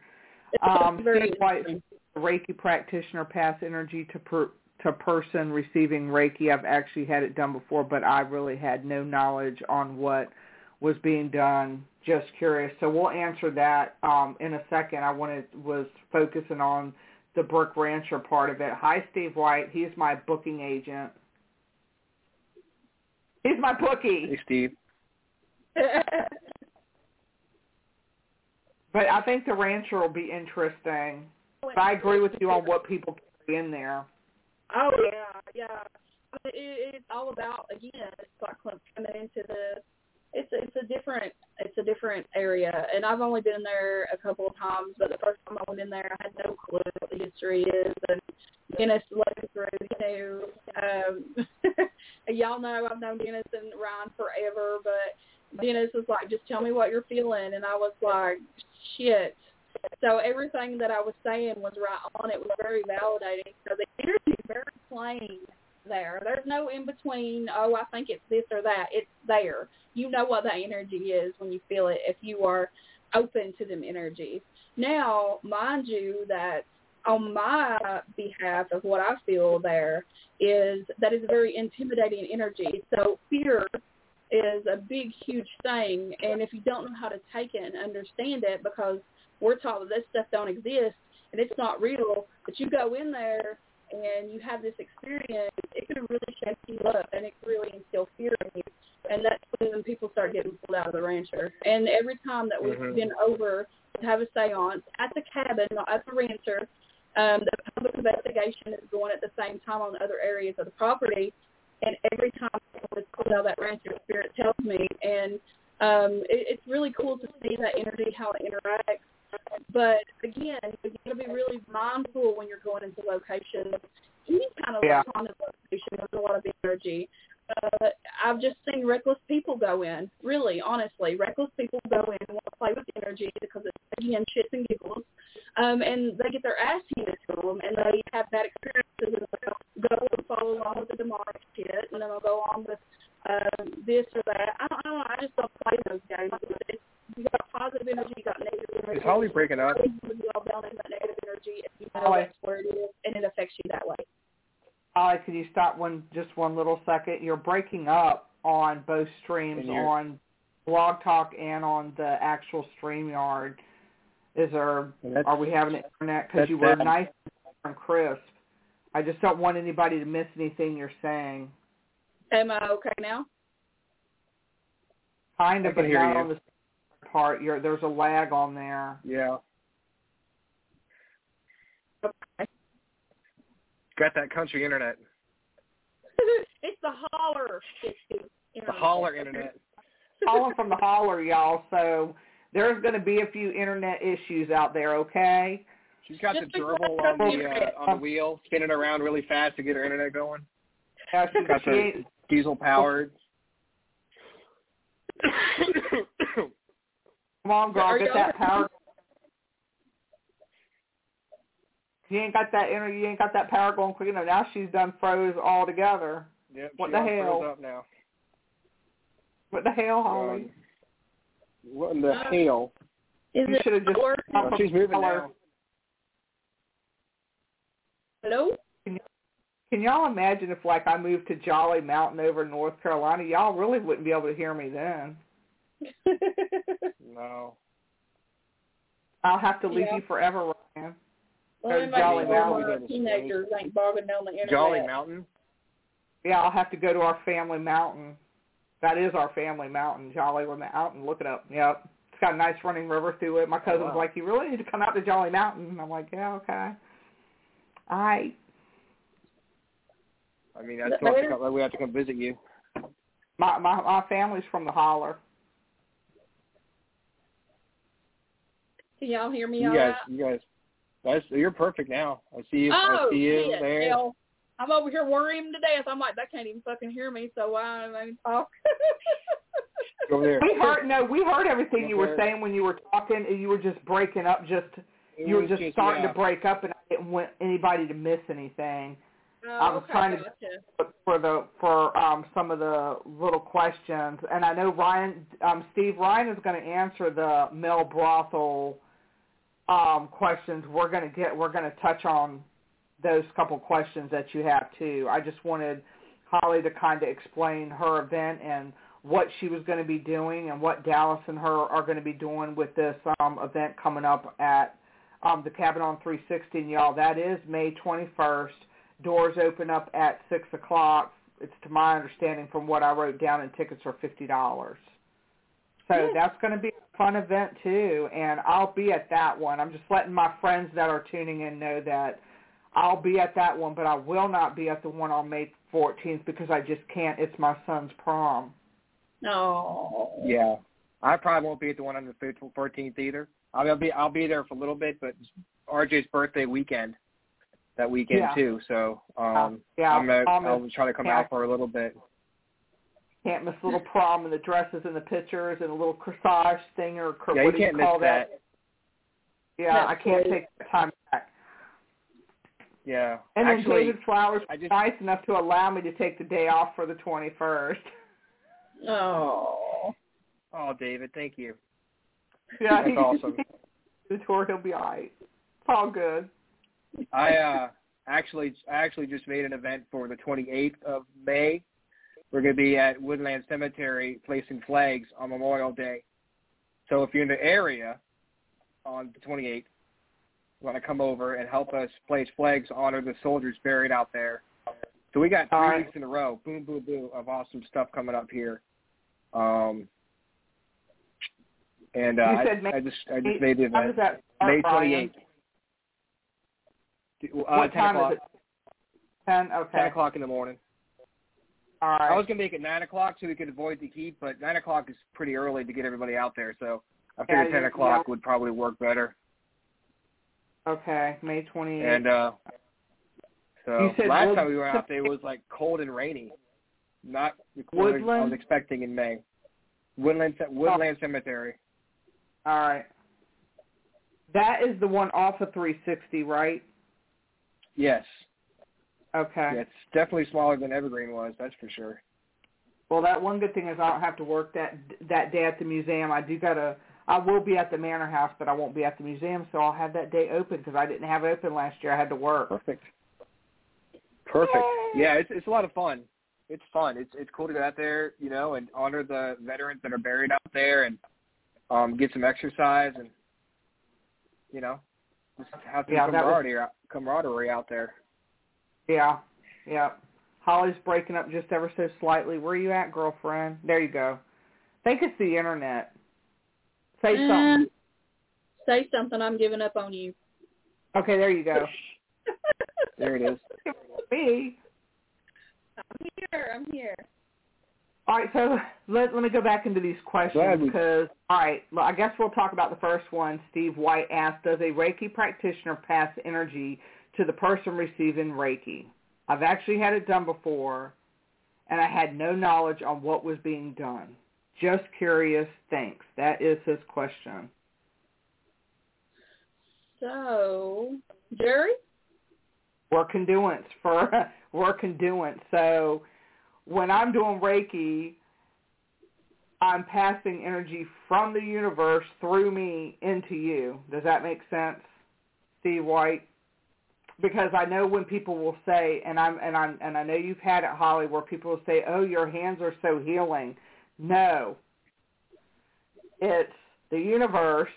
It's Um, very Steve White. Reiki practitioner, pass energy to per, to person receiving Reiki. I've actually had it done before, but I really had no knowledge on what was being done. Just curious. So we'll answer that um, in a second. I wanted was focusing on the Brook Rancher part of it. Hi, Steve White. He's my booking agent. He's my bookie. Hey, Steve. But I think the Rancher will be interesting. But I agree with you on what people carry in there. Oh yeah, yeah. I mean, It, it's all about again. It's like coming into the. It's it's a different it's a different area, and I've only been there a couple of times. But the first time I went in there, I had no clue what the history is, and Dennis me through. You know, um, y'all know I've known Dennis and Ryan forever, but Dennis was like, "Just tell me what you're feeling," and I was like, "Shit." So everything that I was saying was right on. It was very validating. So the energy is very plain there. There's no in between. Oh, I think it's this or that. It's there. You know what that energy is when you feel it. If you are open to them energies. Now, mind you, that on my behalf of what I feel there is that is a very intimidating energy. So fear is a big, huge thing. And if you don't know how to take it and understand it, because we're taught that this stuff don't exist and it's not real, but you go in there and you have this experience, it can really shake you up and it can really instill fear in you. and that's when people start getting pulled out of the rancher. And every time that we've Mhm. been over to have a seance at the cabin, not at the rancher, um, the public investigation is going at the same time on other areas of the property. And every time someone is pulled out of that rancher, spirit tells me, and um, it, it's really cool to see that energy, how it interacts. But again, you got to be really mindful when you're going into locations. Any kind of Yeah. haunted location, there's a lot of energy. Uh, I've just seen reckless people go in. Really, honestly, reckless people go in and want to play with energy because it's again shits and giggles, um, and they get their ass handed to them, and they have bad experiences, and they'll go and follow along with the demonic shit, and then they'll go on with um, this or that. I don't, I don't know. I just don't play those games. It's, you got positive energy, you got negative energy. Is Holly breaking up? You all down in that negative energy if you know Holly. that's where it is, and it affects you that way. Holly, can you stop one just one little second? You're breaking up on both streams, on Blog Talk and on the actual StreamYard. Is there? That's- Are we having internet? Because that's you were bad. nice and crisp. I just don't want anybody to miss anything you're saying. Am I okay now? Kind I of, can but hear not you. on the part. You're, there's a lag on there. Yeah. Okay. Got that country internet. it's the holler. It's the, The holler internet. Calling from the holler, y'all. So there's going to be a few internet issues out there. Okay. She's got the Just because gerbil on the the uh, on the wheel, spinning around really fast to get her internet going. Yeah, she, Got the diesel powered. Come on, girl, Are get that power. You ain't got that inner. You ain't got that power going quick enough. Now she's done froze altogether. yep, What the froze hell? Up now. What the hell, Holly? Um, what in the Uh, hell? Is you it should have just. holler? come Oh, she's moving holler. now. Hello? Can y'all imagine if, like, I moved to Jolly Mountain over in North Carolina? Y'all really wouldn't be able to hear me then. No. I'll have to leave Yeah. you forever, Ryan. well, Go it might Jolly be where Mountain. my teenagers ain't bogging down the internet. Jolly Mountain. Yeah, I'll have to go to our family mountain. That is our family mountain, Jolly Mountain. Look it up. Yep. It's got a nice running river through it. My cousin's oh, wow. like, you really need to come out to Jolly Mountain. I'm like, yeah, okay. All right. I mean, that's still have to come, we have to come visit you. My my my family's from the holler. Can y'all hear me You all guys, right? you guys, that's you're perfect now. I see you. Oh, I see you shit, there. hell. I'm over here worrying to death. I'm like, that can't even fucking hear me, so why am I talk? Over there. We heard no, we heard everything you were Okay. saying when you were talking, and you were just breaking up. Just It you were was just starting yeah. to break up, and I didn't want anybody to miss anything. Oh, I was okay, trying to- gotcha. for the for um some of the little questions and I know Ryan um Steve Ryan is going to answer the Mel Brothel um questions we're going to get we're going to touch on those couple questions that you have too. I just wanted Holly to kind of explain her event and what she was going to be doing and what Dallas and her are going to be doing with this um event coming up at um the Cabin on 360 and y'all that is May 21st doors open up at six o'clock. It's to my understanding from what I wrote down, and tickets are fifty dollars. So Yeah. that's going to be fun event too, and I'll be at that one. I'm just letting my friends that are tuning in know that I'll be at that one, but I will not be at the one on May 14th because I just can't. It's my son's prom. No. Yeah, I probably won't be at the one on the fourteenth either. I'll be I'll be there for a little bit, but it's RJ's birthday weekend that weekend Yeah. too. So um, yeah, I'm gonna, I'll I'll try to come yeah. out for a little bit. Can't miss little prom and the dresses and the pictures and a little corsage thing or cor- Yeah, you what do can't you call miss that. Yeah, That's I can't great. take that time back. Yeah, And then actually, David Flowers I was just nice enough to allow me to take the day off for the 21st. Oh. oh David, thank you. Yeah, That's he- awesome. the tour, he'll be all right. It's all good. I uh actually I actually just made an event for the 28th of May. We're going to be at Woodland Cemetery placing flags on Memorial Day. So if you're in the area on the 28th, you want to come over and help us place flags, honor the soldiers buried out there. So we got three right. weeks in a row, boom, boom, boom, of awesome stuff coming up here. Um, and uh, I, May I just I just made the event that May twenty Brian? eighth. Uh, What ten time o'clock. is it? Ten. Okay. Ten o'clock in the morning. All right. I was gonna make it nine o'clock so we could avoid the heat, but nine o'clock is pretty early to get everybody out there. So I figured Yeah, ten o'clock yeah. would probably work better. Okay. May twenty eighth. And uh so last Wood- time we were out there it was like cold and rainy. Not the coolest I was expecting in May. Woodland Woodland Cemetery. All right. That is the one off of 360, right? Yes. Okay. Yeah, it's definitely smaller than Evergreen was, that's for sure. Well, that one good thing is I don't have to work that that day at the museum. I do gotta. I will be at the Manor House, but I won't be at the museum, so I'll have that day open because I didn't have it open last year. I had to work. Perfect. Perfect. Yeah, it's it's a lot of fun. It's fun. It's it's cool to go out there, you know, and honor the veterans that are buried out there and um get some exercise and you know, just have some Yeah, that was- camaraderie out there. Yeah, yeah. Holly's breaking up just ever so slightly. Where are you at, girlfriend? There you go. think it's the internet. Say Eh, something. Say something. I'm giving up on you. Okay, there you go. There it is. Me. I'm here. I'm here. All right, so let let me go back into these questions because all right, well, I guess we'll talk about the first one. Steve White asked, "Does a Reiki practitioner pass energy to the person receiving Reiki?" I've actually had it done before, and I had no knowledge on what was being done. Just curious. Thanks. That is his question. So, Jerry? We're conduits for we're conduits. So when I'm doing Reiki, I'm passing energy from the universe through me into you. Does that make sense, Steve White? Because I know when people will say, and I'm and I'm and I know you've had it, Holly, where people will say, "Oh, your hands are so healing." No, it's the universe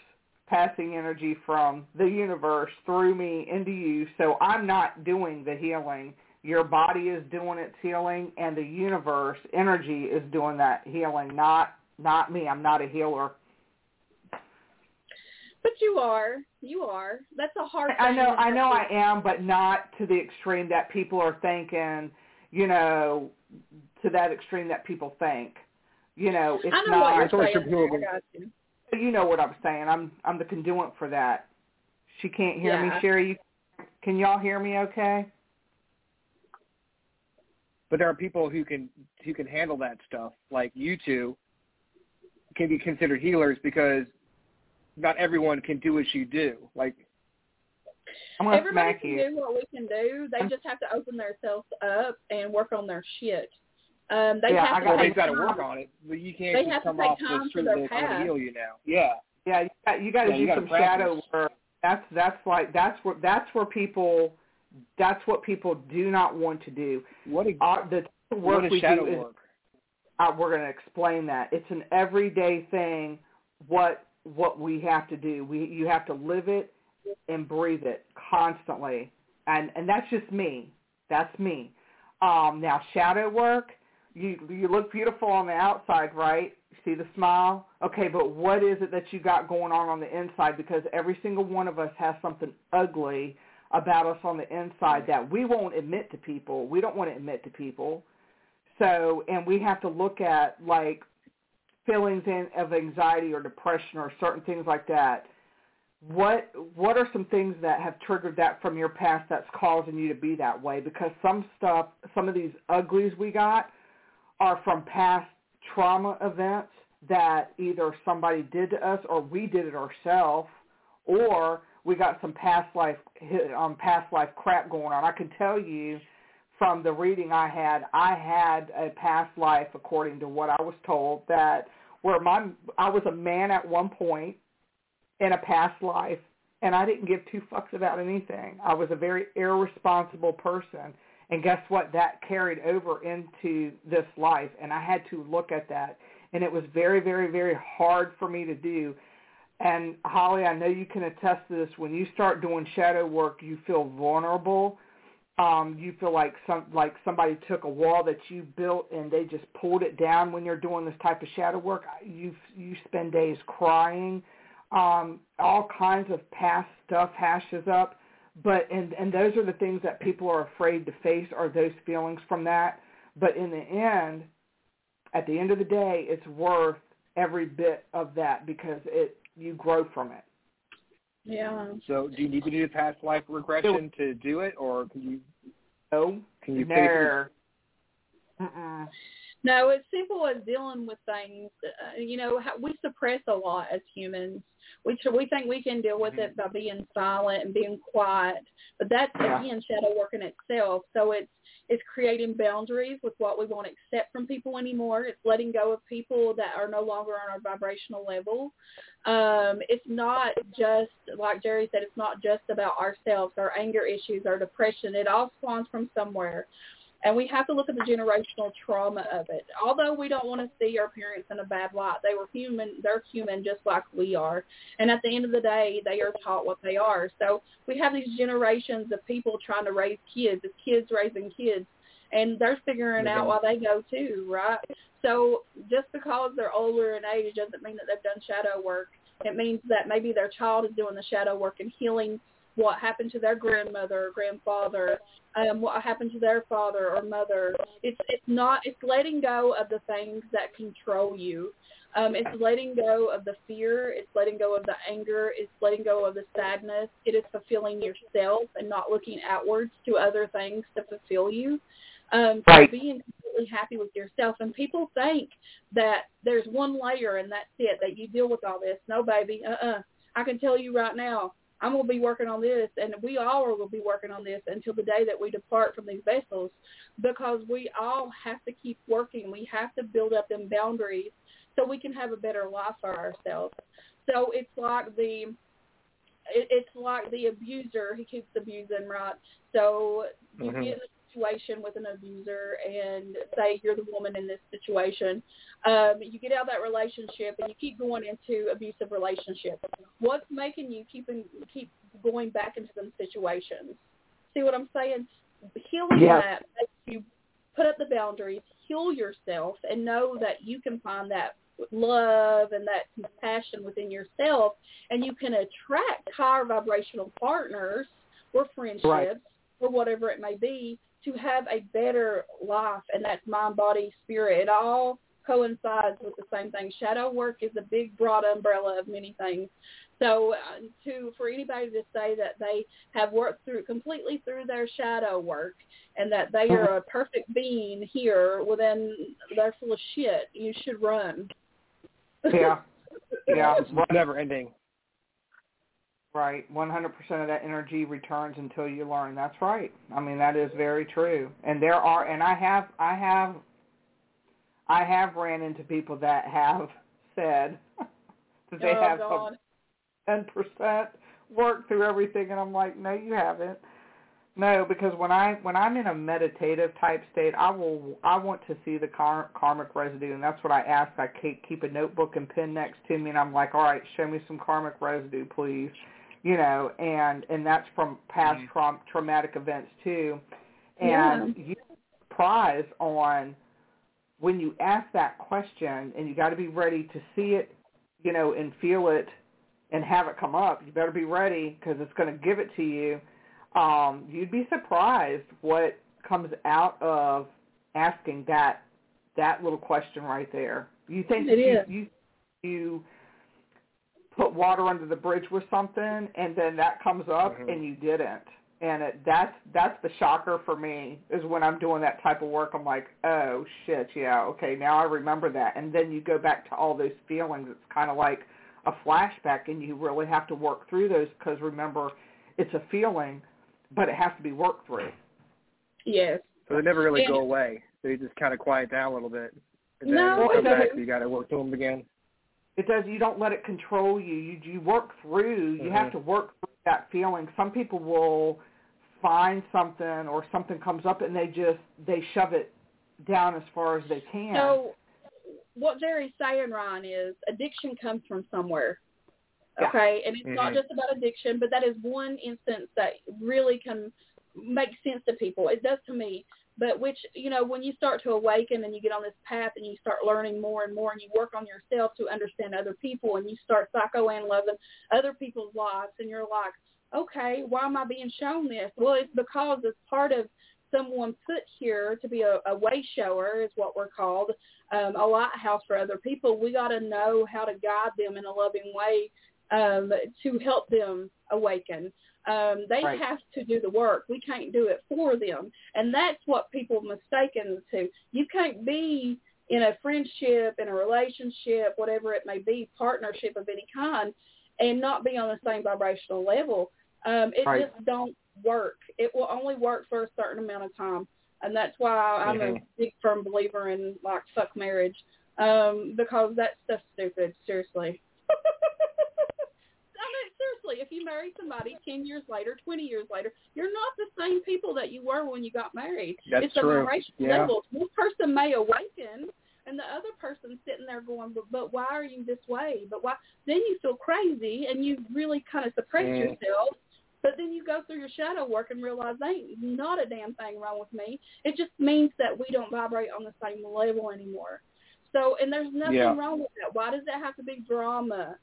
passing energy from the universe through me into you. So I'm not doing the healing. Your body is doing its healing, and the universe energy is doing that healing. Not not me. I'm not a healer. But you are. You are. That's a hard I thing know, I know, I am, but not to the extreme that people are thinking. You know, to that extreme that people think. You know, it's I know not. what It's always you're saying. true. I got you. you know what I'm saying. I'm I'm the conduit for that. She can't hear me, Sherry. You, can y'all hear me? Okay. But there are people who can who can handle that stuff. Like you two can be considered healers because not everyone can do what you do. Like I'm gonna Everybody smack can you. do what we can do. They just have to open themselves up and work on their shit. Um, they Yeah, have I to got- well, they've got to work on it. But you can't They just have to come take off the time for street their and gonna heal you now. Yeah. Yeah, you got, you got to Yeah, do you gotta some practice. shadow work. That's that's like that's where that's where people that's what people do not want to do. What is Our, the work what is we shadow do is uh, we're going to explain that. It's an everyday thing. What what we have to do. We you have to live it and breathe it constantly, and and that's just me. That's me. Um, now shadow work. You you look beautiful on the outside, right? See the smile. Okay, but what is it that you got going on on the inside? Because every single one of us has something ugly about us on the inside that we won't admit to people. We don't want to admit to people. So, and we have to look at like feelings in, of anxiety or depression or certain things like that. What what are some things that have triggered that from your past that's causing you to be that way? Because some stuff, some of these uglies we got are from past trauma events that either somebody did to us or we did it ourselves, or we got some past life um, past life crap going on. I can tell you from the reading I had, I had a past life, according to what I was told, that where my I was a man at one point in a past life, and I didn't give two fucks about anything. I was a very irresponsible person, and guess what? That carried over into this life, and I had to look at that, and it was very, very, very hard for me to do. And Holly, I know you can attest to this. When you start doing shadow work, you feel vulnerable um you feel like some like somebody took a wall that you built and they just pulled it down when you're doing this type of shadow work you you spend days crying. Um all kinds of past stuff hashes up but and and those are the things that people are afraid to face are those feelings from that. But in the end at the end of the day it's worth every bit of that because it you grow from it Yeah. So, do you need to do past life regression to do it, or can you no can you face it? no it's simple as dealing with things. Uh, you know, how, we suppress a lot as humans. We we think we can deal with it by being silent and being quiet, but that's Yeah. again shadow work in itself. So it's it's creating boundaries with what we won't accept from people anymore. It's letting go of people that are no longer on our vibrational level. Um, it's not just like Jerry said. It's not just about ourselves, our anger issues, our depression. It all spawns from somewhere. And we have to look at the generational trauma of it. Although we don't want to see our parents in a bad light, they were human. They're human just like we are. And at the end of the day, they are taught what they are. So we have these generations of people trying to raise kids, of kids raising kids, and they're figuring out why they go too, right? So just because they're older in age doesn't mean that they've done shadow work. It means that maybe their child is doing the shadow work and healing what happened to their grandmother or grandfather, um, what happened to their father or mother. It's it's not it's letting go of the things that control you. Um, it's letting go of the fear. It's letting go of the anger. It's letting go of the sadness. It is fulfilling yourself and not looking outwards to other things to fulfill you. Um, so Right. being completely happy with yourself. And people think that there's one layer and that's it, that you deal with all this. No, baby. Uh-uh. I can tell you right now, I'm going to be working on this, and we all will be working on this until the day that we depart from these vessels because we all have to keep working. We have to build up them boundaries so we can have a better life for ourselves. So it's like the it's like the abuser he keeps abusing, right? So you Mhm. get in situation with an abuser and say you're the woman in this situation, um, you get out of that relationship and you keep going into abusive relationships. What's making you keep in, keep going back into them situations? See what I'm saying? Healing Yes. that makes you put up the boundaries, heal yourself, and know that you can find that love and that compassion within yourself, and you can attract higher vibrational partners or friendships Right. or whatever it may be to have a better life, and that's mind, body, spirit. It all coincides with the same thing. Shadow work is a big, broad umbrella of many things. So, uh, to for anybody to say that they have worked through completely through their shadow work and that they are a perfect being here, well then they're full of shit. You should run. yeah yeah It's never ending. Right. 100% of that energy returns until you learn. That's right. I mean, that is very true. And there are, and I have, I have, I have ran into people that have said that they oh have God. some 10% work through everything, and I'm like, no, you haven't. No, because when I when I'm in a meditative type state, I will I want to see the kar- karmic residue, and that's what I ask. I keep keep a notebook and pen next to me, and I'm like, all right, show me some karmic residue, please, you know, and and that's from past Mhm. traum- traumatic events too, and you prize on when you ask that question, and you got to be ready to see it, you know, and feel it, and have it come up. You better be ready because it's going to give it to you um, you'd be surprised what comes out of asking that that little question right there. You think It you, is. you you put water under the bridge with something and then that comes up Mhm. and you didn't. And it, that's that's the shocker for me is when I'm doing that type of work. I'm like, oh shit, yeah, okay, now I remember that. And then you go back to all those feelings. It's kind of like a flashback, and you really have to work through those because remember, it's a feeling, but it has to be worked through. Yes. So they never really And- go away. They just kind of quiet down a little bit. And No, then when it they come back, doesn't. you got to work through them again. It does. You don't let it control you. You you work through. You have Mhm. to work through that feeling. Some people will find something or something comes up and they just they shove it down as far as they can. So what Jerry's saying, Ryan, is addiction comes from somewhere. Yeah. Okay, and it's not Mhm. just about addiction, but that is one instance that really can make sense to people. It does to me. But which, you know, when you start to awaken and you get on this path and you start learning more and more and you work on yourself to understand other people and you start psychoanalyzing other people's lives and you're like, okay, why am I being shown this? Well, it's because it's part of someone put here to be a, a way shower is what we're called, um, a lighthouse for other people. We got to know how to guide them in a loving way um, to help them awaken. Um, they Right. have to do the work. We can't do it for them. And that's what people mistaken two. You can't be in a friendship, in a relationship, whatever it may be, partnership of any kind, and not be on the same vibrational level. Um, it Right. just don't work. It will only work for a certain amount of time. And that's why I'm a Mhm. big firm believer in like fuck marriage. Um, because that stuff's stupid, seriously. Seriously, if you marry somebody 10 years later, 20 years later, you're not the same people that you were when you got married. That's it's the true. vibration Yeah. levels. One person may awaken, and the other person's sitting there going, but, but why are you this way? But why? Then you feel crazy, and you really kind of suppress Mm. yourself. But then you go through your shadow work and realize there ain't not a damn thing wrong with me. It just means that we don't vibrate on the same level anymore. So, and there's nothing Yeah. wrong with that. Why does it have to be drama?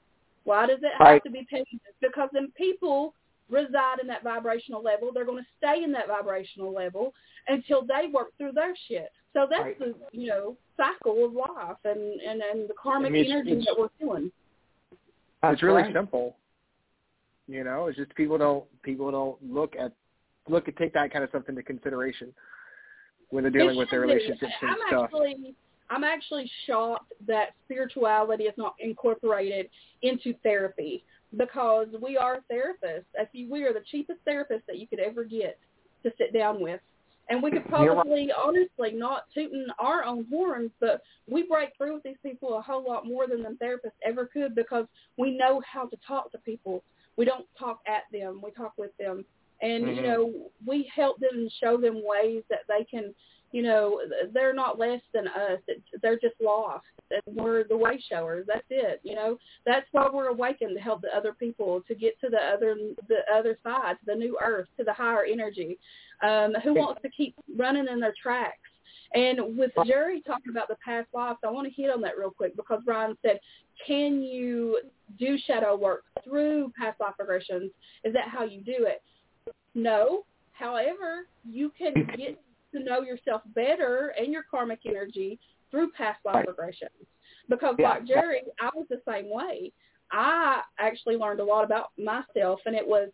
Why does it have Right. to be pettiness? Because then people reside in that vibrational level. They're going to stay in that vibrational level until they work through their shit. So that's Right. the you know cycle of life and and and the karmic I mean, it's- energy it's- that we're feeling. That's it's really right. simple. You know, it's just people don't people don't look at look at take that kind of stuff into consideration when they're dealing It with their should be. relationships and I'm stuff. Actually, I'm actually shocked that spirituality is not incorporated into therapy because we are therapists. If you, we are the cheapest therapists that you could ever get to sit down with. And we could You're right. probably, honestly, not tooting our own horns, but we break through with these people a whole lot more than them therapists ever could because we know how to talk to people. We don't talk at them. We talk with them. And, you Mhm. know, we help them and show them ways that they can you know, they're not less than us. It, they're just lost. And we're the way showers. That's it. You know, that's why we're awakened to help the other people to get to the other the other side, to the new earth, to the higher energy. Um, who wants to keep running in their tracks? And with Jerry talking about the past lives, I want to hit on that real quick because Ryan said, can you do shadow work through past life regressions? Is that how you do it? No. However, you can get to know yourself better and your karmic energy through past life Right. regressions. Because Yeah. like Jerry, I was the same way. I actually learned a lot about myself and it was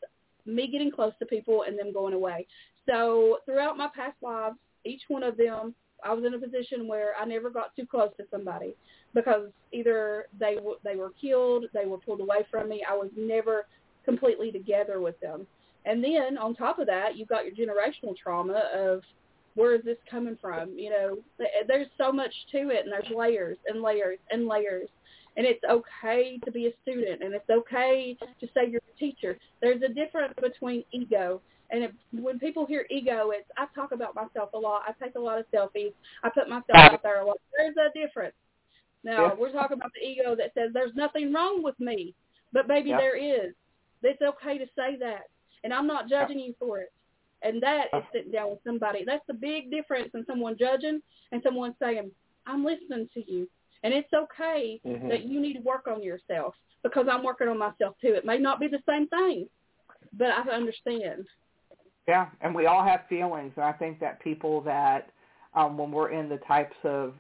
me getting close to people and them going away. So throughout my past lives, each one of them, I was in a position where I never got too close to somebody because either they w- they were killed, they were pulled away from me. I was never completely together with them. And then on top of that, you've got your generational trauma of where is this coming from? You know, there's so much to it, and there's layers and layers and layers. And it's okay to be a student, and it's okay to say you're a teacher. There's a difference between ego and if, when people hear ego, it's I talk about myself a lot. I take a lot of selfies. I put myself out there a lot. There's a difference. Now Yeah. we're talking about the ego that says there's nothing wrong with me, but baby Yeah. there is. It's okay to say that, and I'm not judging you for it. And that is sitting down with somebody. That's the big difference in someone judging and someone saying, "I'm listening to you," and it's okay Mhm. that you need to work on yourself because I'm working on myself too. It may not be the same thing, but I understand. Yeah, and we all have feelings, and I think that people that um, when we're in the types of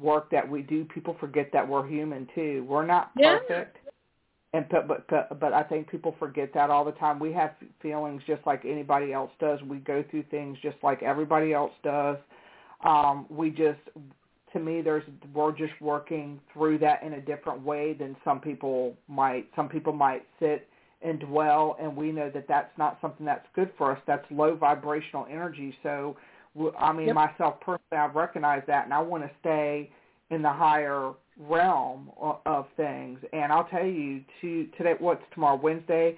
work that we do, people forget that we're human too. We're not Yeah. perfect, and but but but I think people forget that all the time. We have feelings just like anybody else does. We go through things just like everybody else does. Um, we just, to me, there's we're just working through that in a different way than some people might. Some people might sit and dwell and we know that that's not something that's good for us that's low vibrational energy so w- i mean Yep. myself personally i've recognized that and i want to stay in the higher realm of things. And i'll tell you to today what's tomorrow wednesday?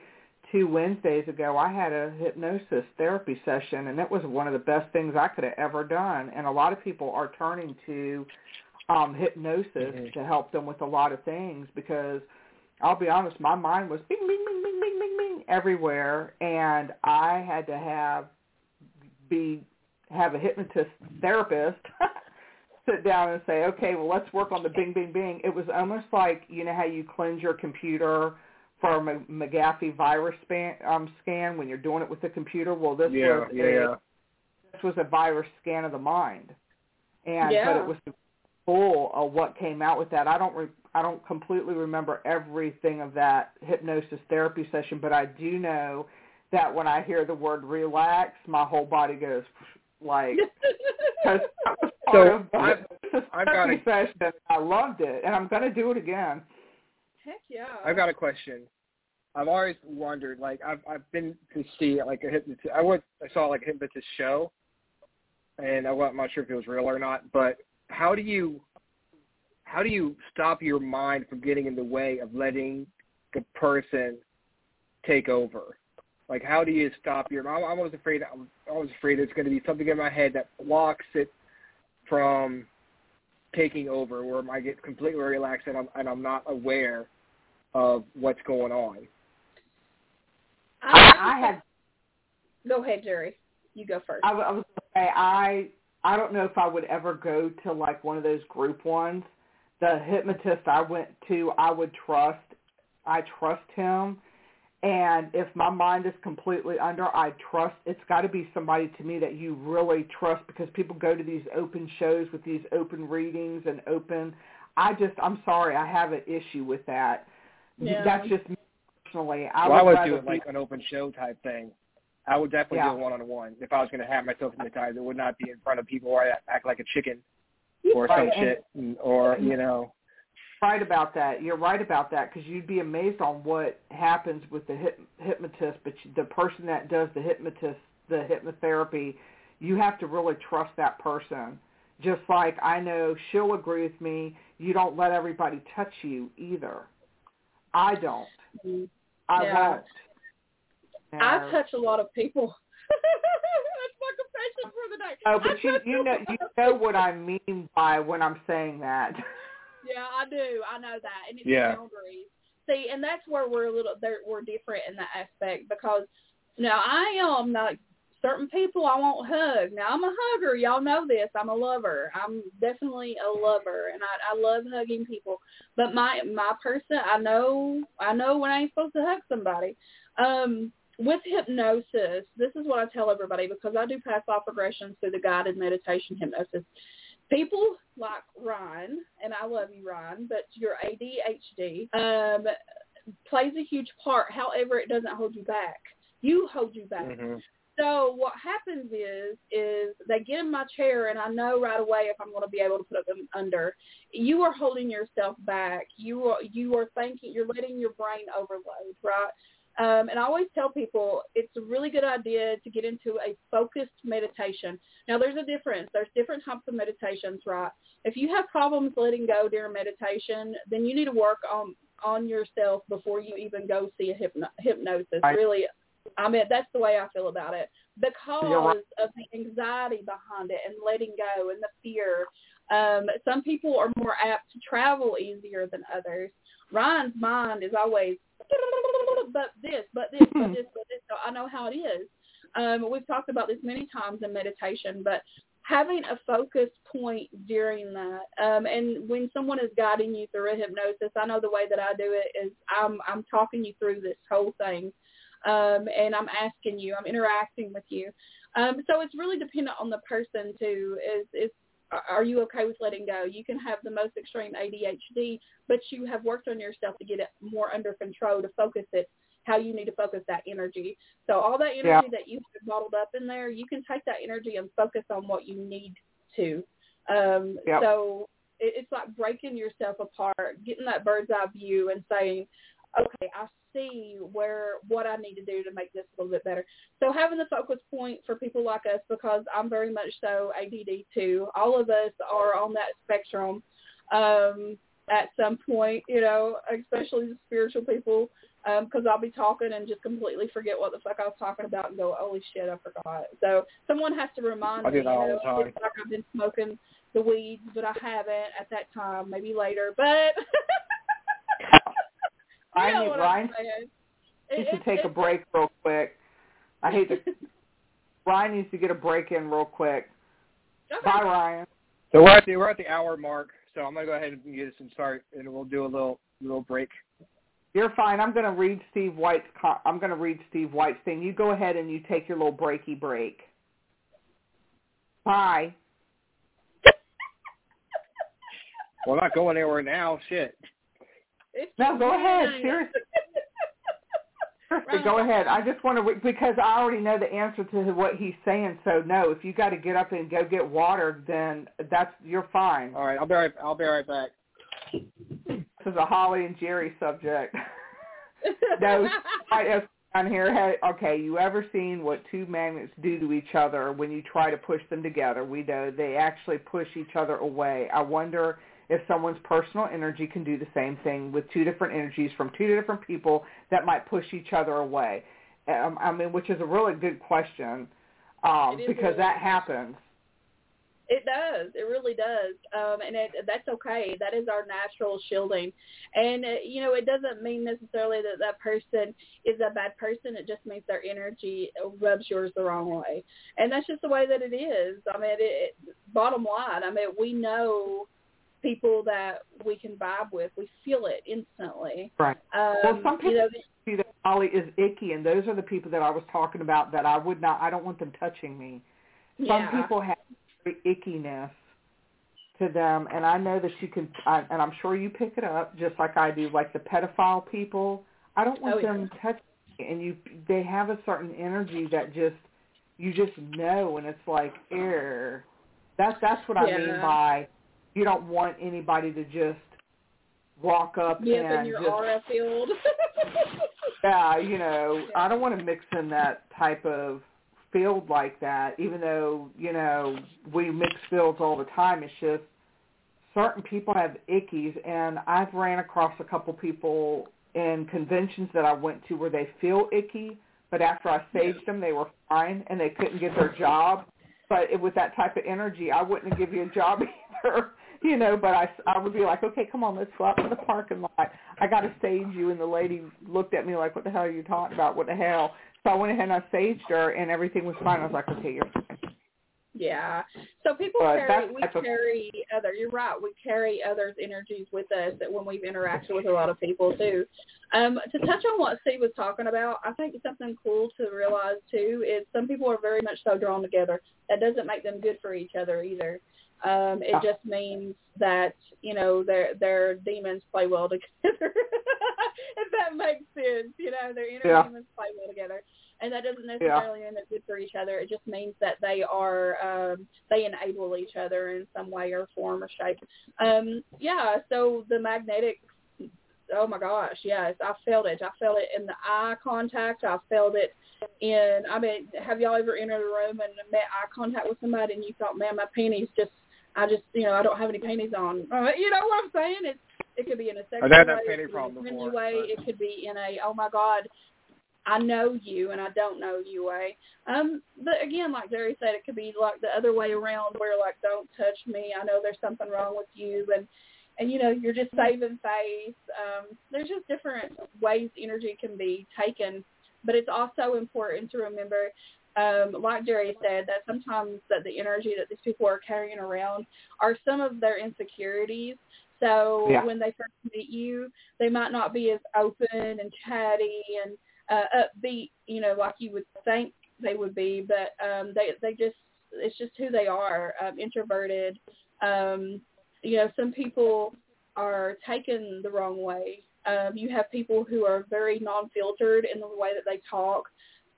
Two wednesdays ago i had a hypnosis therapy session and it was one of the best things i could have ever done. And a lot of people are turning to um hypnosis Mhm. to help them with a lot of things because I'll be honest, my mind was bing, bing, bing, bing, bing, bing, bing everywhere, and I had to have be have a hypnotist therapist sit down and say, okay, well, let's work on the bing, bing, bing. It was almost like you know how you cleanse your computer for a McAfee virus span, um, scan when you're doing it with the computer. Well, this Yeah, was yeah, a, yeah. this was a virus scan of the mind, and Yeah. but it was full of what came out with that. I don't re- I don't completely remember everything of that hypnosis therapy session, but I do know that when I hear the word relax, my whole body goes like because that was part So, of the I've- I've got therapy session. I loved it, and I'm going to do it again. Heck yeah. I've got a question. I've always wondered, like I've I've been to see like a hypnotist. I went I saw like a hypnotist show, and I, am not sure if it was real or not. But how do you how do you stop your mind from getting in the way of letting the person take over? Like how do you stop your? I, I was afraid. I was, I was afraid it's going to be something in my head that blocks it from taking over, where I get completely relaxed and I'm and I'm not aware of what's going on. I, I had Go ahead, Jerry. You go first. I, w- I was going to say I I don't know if I would ever go to like one of those group ones. The hypnotist I went to, I would trust. I trust him, and if my mind is completely under, I trust. It's got to be somebody to me that you really trust because people go to these open shows with these open readings and open. I just I'm sorry, I have an issue with that. Yeah. That's just me personally. I well, I would would do it be- like an open show type thing. I would definitely Yeah. do it one on one. If I was going to have myself hypnotized, it would not be in front of people where I act like a chicken or Right, some and- shit, or mm-hmm. you know. Right about that. You're right about that because you'd be amazed on what happens with the hyp- hypnotist, but the person that does the hypnotist, the hypnotherapy, you have to really trust that person. Just like I know she'll agree with me, you don't let everybody touch you either. I don't. I Yeah. won't. I touch a lot of people. That's my confession for the day. Oh, I but you you know you know what I mean by when I'm saying that. Yeah, I do. I know that, and it's Yeah. boundaries. See, and that's where we're a little there, we're different in that aspect because now I am like certain people I won't hug. Now I'm a hugger. Y'all know this. I'm a lover. I'm definitely a lover, and I I love hugging people. But my my person, I know I know when I ain't supposed to hug somebody. Um, with hypnosis, this is what I tell everybody because I do pass off regressions through the guided meditation hypnosis people like Ryan, and I love you, Ryan, but your ADHD um, plays a huge part. However, it doesn't hold you back. You hold you back. Mhm. So what happens is, is they get in my chair, and I know right away if I'm going to be able to put them under. You are holding yourself back. You are you are thinking. You're letting your brain overload, right? Um, and I always tell people it's a really good idea to get into a focused meditation. Now, there's a difference. There's different types of meditations, right? If you have problems letting go during meditation, then you need to work on on yourself before you even go see a hypno- hypnosis. Right. Really, I mean that's the way I feel about it right. because of the anxiety behind it and letting go and the fear. Um, some people are more apt to travel easier than others. Ryan's mind is always but this, but this, but this, but this. So I know how it is. Um, we've talked about this many times in meditation, but having a focus point during that, um, and when someone is guiding you through a hypnosis, I know the way that I do it is I'm I'm talking you through this whole thing, um, and I'm asking you, I'm interacting with you. Um, so it's really dependent on the person too. Is is are you okay with letting go? You can have the most extreme ADHD, but you have worked on yourself to get it more under control, to focus it how you need to focus that energy. So all that energy Yeah. that you have bottled up in there, you can take that energy and focus on what you need to. Um, Yep. So it, it's like breaking yourself apart, getting that bird's eye view and saying, okay, I see where what I need to do to make this a little bit better. So having the focus point for people like us, because I'm very much so ADD too. All of us are on that spectrum um, at some point, you know, especially the spiritual people, because I'll be talking and just completely forget what the fuck I was talking about and go, holy shit, I forgot. So someone has to remind I do me. that all you the time. It's like I've been smoking the weeds, but I haven't at that time. Maybe later, but. You I need Ryan saying. needs It- it- take a break real quick. I hate to Ryan needs to get a break in real quick. Okay. Bye, Ryan. So we're at the we're at the hour mark. So I'm gonna go ahead and get this and start, and we'll do a little little break. You're fine. I'm going to read Steve White's. Co- I'm going to read Steve White's thing. You go ahead and you take your little breaky break. Bye. Well, I'm not going anywhere now. Shit. It's No, go ahead. fine. Seriously. Seriously, go ahead. I just want to because I already know the answer to what he's saying. So no, if you got to get up and go get water, then that's you're fine. All right, I'll be right. I'll be right back. This is a Holly and Jerry subject. no, I ask on here. Hey, okay, you ever seen what two magnets do to each other when you try to push them together? We know they actually push each other away. I wonder if someone's personal energy can do the same thing with two different energies from two different people that might push each other away. Um, I mean, which is a really good question um, It is a because really that happens. It does. It really does. Um, and it, that's okay. That is our natural shielding. And, uh, you know, it doesn't mean necessarily that that person is a bad person. It just means their energy rubs yours the wrong way. And that's just the way that it is. I mean, it, it, bottom line, I mean, we know people that we can vibe with. We feel it instantly. Right. Um, Well, some people you know, see that Holly is icky, and those are the people that I was talking about that I would not. I don't want them touching me. Some yeah. people have very ickiness to them, and I know that you can. I, and I'm sure you pick it up just like I do. Like the pedophile people, I don't want Oh, yeah. them touching me, and you. They have a certain energy that just you just know, and it's like air. That's that's what I mean by you don't want anybody to just walk up Be up in and your just aura field. yeah, you know, Yeah. I don't want to mix in that type of field like that, even though, you know, we mix fields all the time. It's just certain people have ickies, and I've ran across a couple people in conventions that I went to where they feel icky, but after I saged them, they were fine, and they couldn't get their job. But it, with that type of energy, I wouldn't give you a job either. You know, but I, I would be like, okay, come on, let's go out to the parking lot. I got to sage you. And the lady looked at me like, what the hell are you talking about? What the hell? So I went ahead and I saged her, and everything was fine. I was like, okay, you're fine. Yeah. So people But carry that's- we that's a- carry other you're right, we carry others' energies with us that when we've interacted with a lot of people too. Um, to touch on what Steve was talking about, I think something cool to realize too is some people are very much so drawn together. That doesn't make them good for each other either. Um, it Yeah. just means that, you know, their their demons play well together. if that makes sense. You know, their inner Yeah. demons play well together and that doesn't necessarily mean they're good for each other. It just means that they are um, they enable each other in some way or form or shape. Um, yeah. So the magnetic. Oh my gosh, yes, I felt it. I felt it in the eye contact. I felt it in. I mean, have y'all ever entered a room and met eye contact with somebody and you thought, man, my panties just, I just, you know, I don't have any panties on. Uh, you know what I'm saying? It's it could be in a sexual I've had that way, panty it could be in a problem friendly way. It could be in a oh my god, I know you and I don't know you way. Um, but again, like Jerry said, it could be like the other way around where like don't touch me. I know there's something wrong with you and and you know, you're just saving face. Um, there's just different ways energy can be taken. But it's also important to remember, um, like Jerry said, that sometimes that the energy that these people are carrying around are some of their insecurities. So Yeah. when they first meet you, they might not be as open and chatty and uh, upbeat, you know, like you would think they would be, but um, they they just it's just who they are, um, introverted. Um, you know, some people are taken the wrong way. Um, you have people who are very non-filtered in the way that they talk,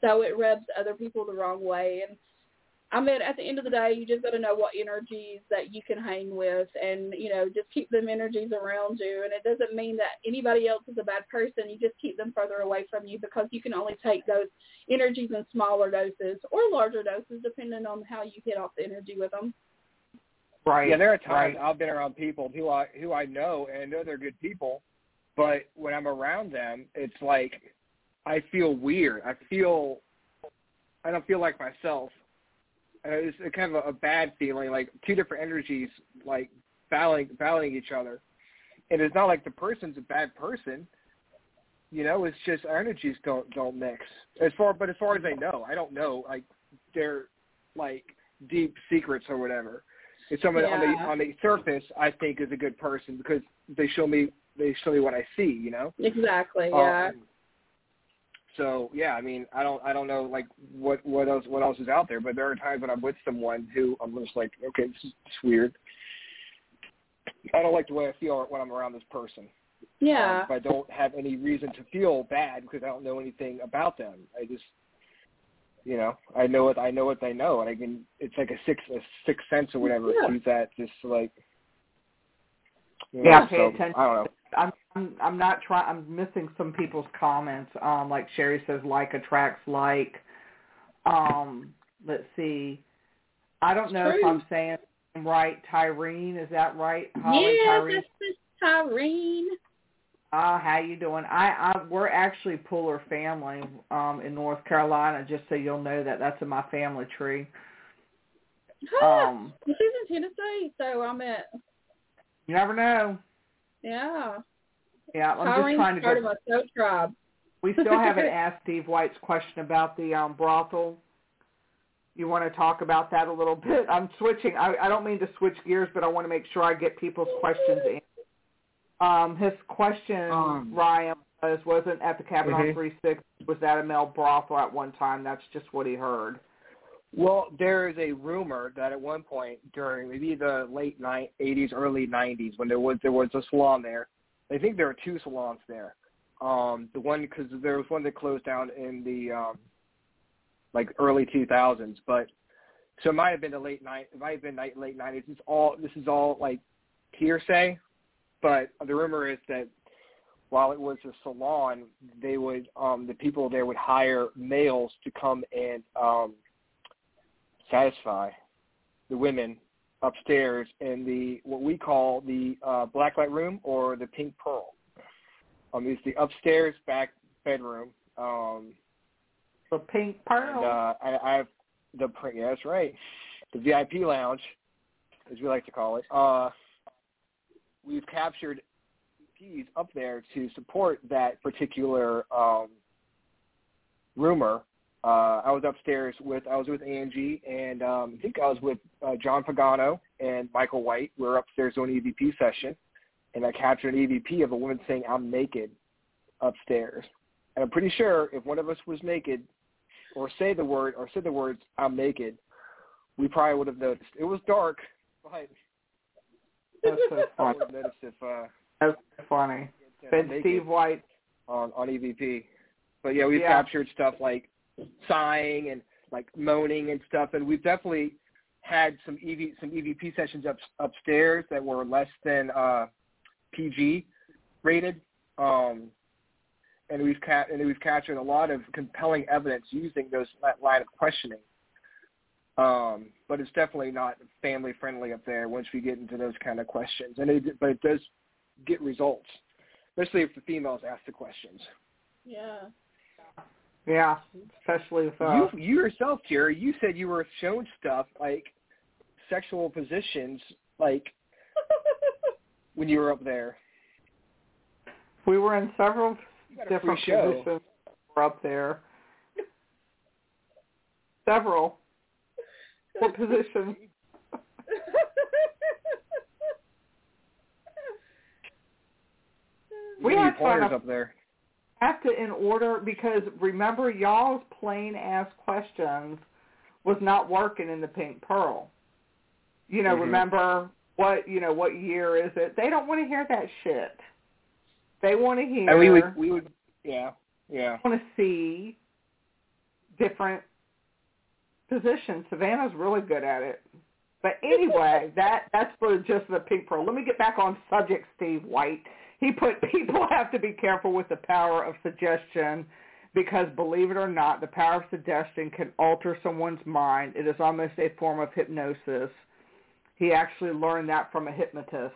so it rubs other people the wrong way. And I mean, at the end of the day, you just got to know what energies that you can hang with, and you know, just keep them energies around you. And it doesn't mean that anybody else is a bad person. You just keep them further away from you because you can only take those energies in smaller doses or larger doses, depending on how you hit off the energy with them. Right. Yeah, there are times right. I've been around people who I who I know and I know they're good people, but when I'm around them, it's like I feel weird. I feel I don't feel like myself. And it's a kind of a, a bad feeling, like two different energies like battling battling each other. And it's not like the person's a bad person. You know, it's just our energies don't don't mix. As far but as far as I know, I don't know like their like deep secrets or whatever. It's someone on the on the surface, I think is a good person because they show me they show me what I see. You know. Exactly. Yeah. Um, so yeah, I mean, I don't, I don't know, like what, what else, what else is out there. But there are times when I'm with someone who I'm just like, okay, this is it's weird. I don't like the way I feel when I'm around this person. yeah. Um, but I don't have any reason to feel bad because I don't know anything about them. I just, you know, I know what I know what they know, and I can. It's like a six, a sixth sense or whatever. Yeah. Use that just like. You Yeah, know, pay so, attention. I don't know. I'm I'm I'm not trying. I'm missing some people's comments. Um, like Sherry says, like attracts like. Um, let's see. I don't know if. I'm saying right. Tyrene, is that right? Holly Yes, Tyrene. that's Miss Tyrene. Ah, how you doing? I, I we're actually Puller family um in North Carolina. Just so you'll know that that's in my family tree. Um, she's in Tennessee, so I'm at you never know. yeah. Yeah, I'm just trying to part go. of my soap tribe. We still haven't asked Steve White's question about the um, brothel. You want to talk about that a little bit? I'm switching. I, I don't mean to switch gears, but I want to make sure I get people's questions in. Um, his question, Um, Ryan, was wasn't at the cabin on Mhm. three six. Was that a male brothel at one time? That's just what he heard. Well, there is a rumor that at one point during maybe the late ni- 80s, early 90s, when there was there was a salon there, I think there are two salons there. Um, the one because there was one that closed down in the um, like early 2000s, but so it might have been the late night. It might have been ni- late 90s. It's all this is all like hearsay, but the rumor is that while it was a salon, they would um, the people there would hire males to come and um, satisfy the women upstairs in the what we call the uh, blacklight room or the pink pearl. Um, it's the upstairs back bedroom. Um, The pink and pearl. uh, I, I have the yeah, that's right, the VIP lounge, as we like to call it. Uh, we've captured EPs up there to support that particular um, rumor. Uh, I was upstairs with I was with Angie and um, I think I was with uh, John Pagano and Michael White. We were upstairs doing an EVP session, and I captured an EVP of a woman saying "I'm naked" upstairs. And I'm pretty sure if one of us was naked, or say the word, or said the words "I'm naked," we probably would have noticed. It was dark, but That's so I funny. would have if uh, That's funny. Steve White. on on EVP. But yeah, we've Yeah. captured stuff like sighing and like moaning and stuff, and we've definitely had some EV some EVP sessions up upstairs that were less than uh, PG rated. Um, and we've ca- and we've captured a lot of compelling evidence using those that line of questioning. Um, but it's definitely not family friendly up there once we get into those kind of questions. And it, but it does get results, especially if the females ask the questions. Yeah. Yeah, especially with uh, You you yourself, Jerry, you said you were shown stuff like sexual positions, like when you were up there. we were in several You got a free different positions were up there. Several. What positions? We had fun up- up there. Have to in order because remember y'all's plain ass questions was not working in the pink pearl. You know, Mhm. remember what you know, what year is it? They don't want to hear that shit. They want to hear And we would we would yeah yeah. want to see different positions. Savannah's really good at it. But anyway, that that's for just the pink pearl. Let me get back on subject, Steve White. He put people have to be careful with the power of suggestion because believe it or not, the power of suggestion can alter someone's mind. It is almost a form of hypnosis. He actually learned that from a hypnotist.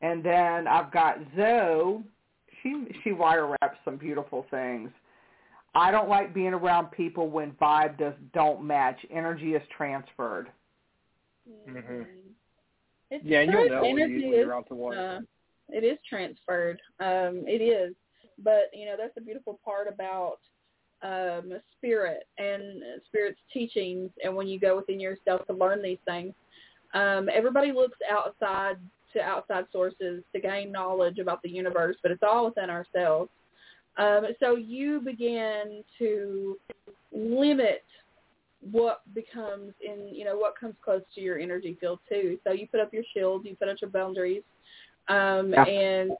And then I've got Zoe. She she wire wraps some beautiful things. I don't like being around people when vibe does don't match. Energy is transferred. Mm-hmm. It's Yeah, and you'll know when, you, when is, you're out to one. uh, it is transferred. Um, it is, but you know that's the beautiful part about um, spirit and spirit's teachings, and when you go within yourself to learn these things, um, everybody looks outside to outside sources to gain knowledge about the universe, but it's all within ourselves. Um, so you begin to limit what becomes in, you know, what comes close to your energy field too. So you put up your shield, you put up your boundaries, um, Yeah. and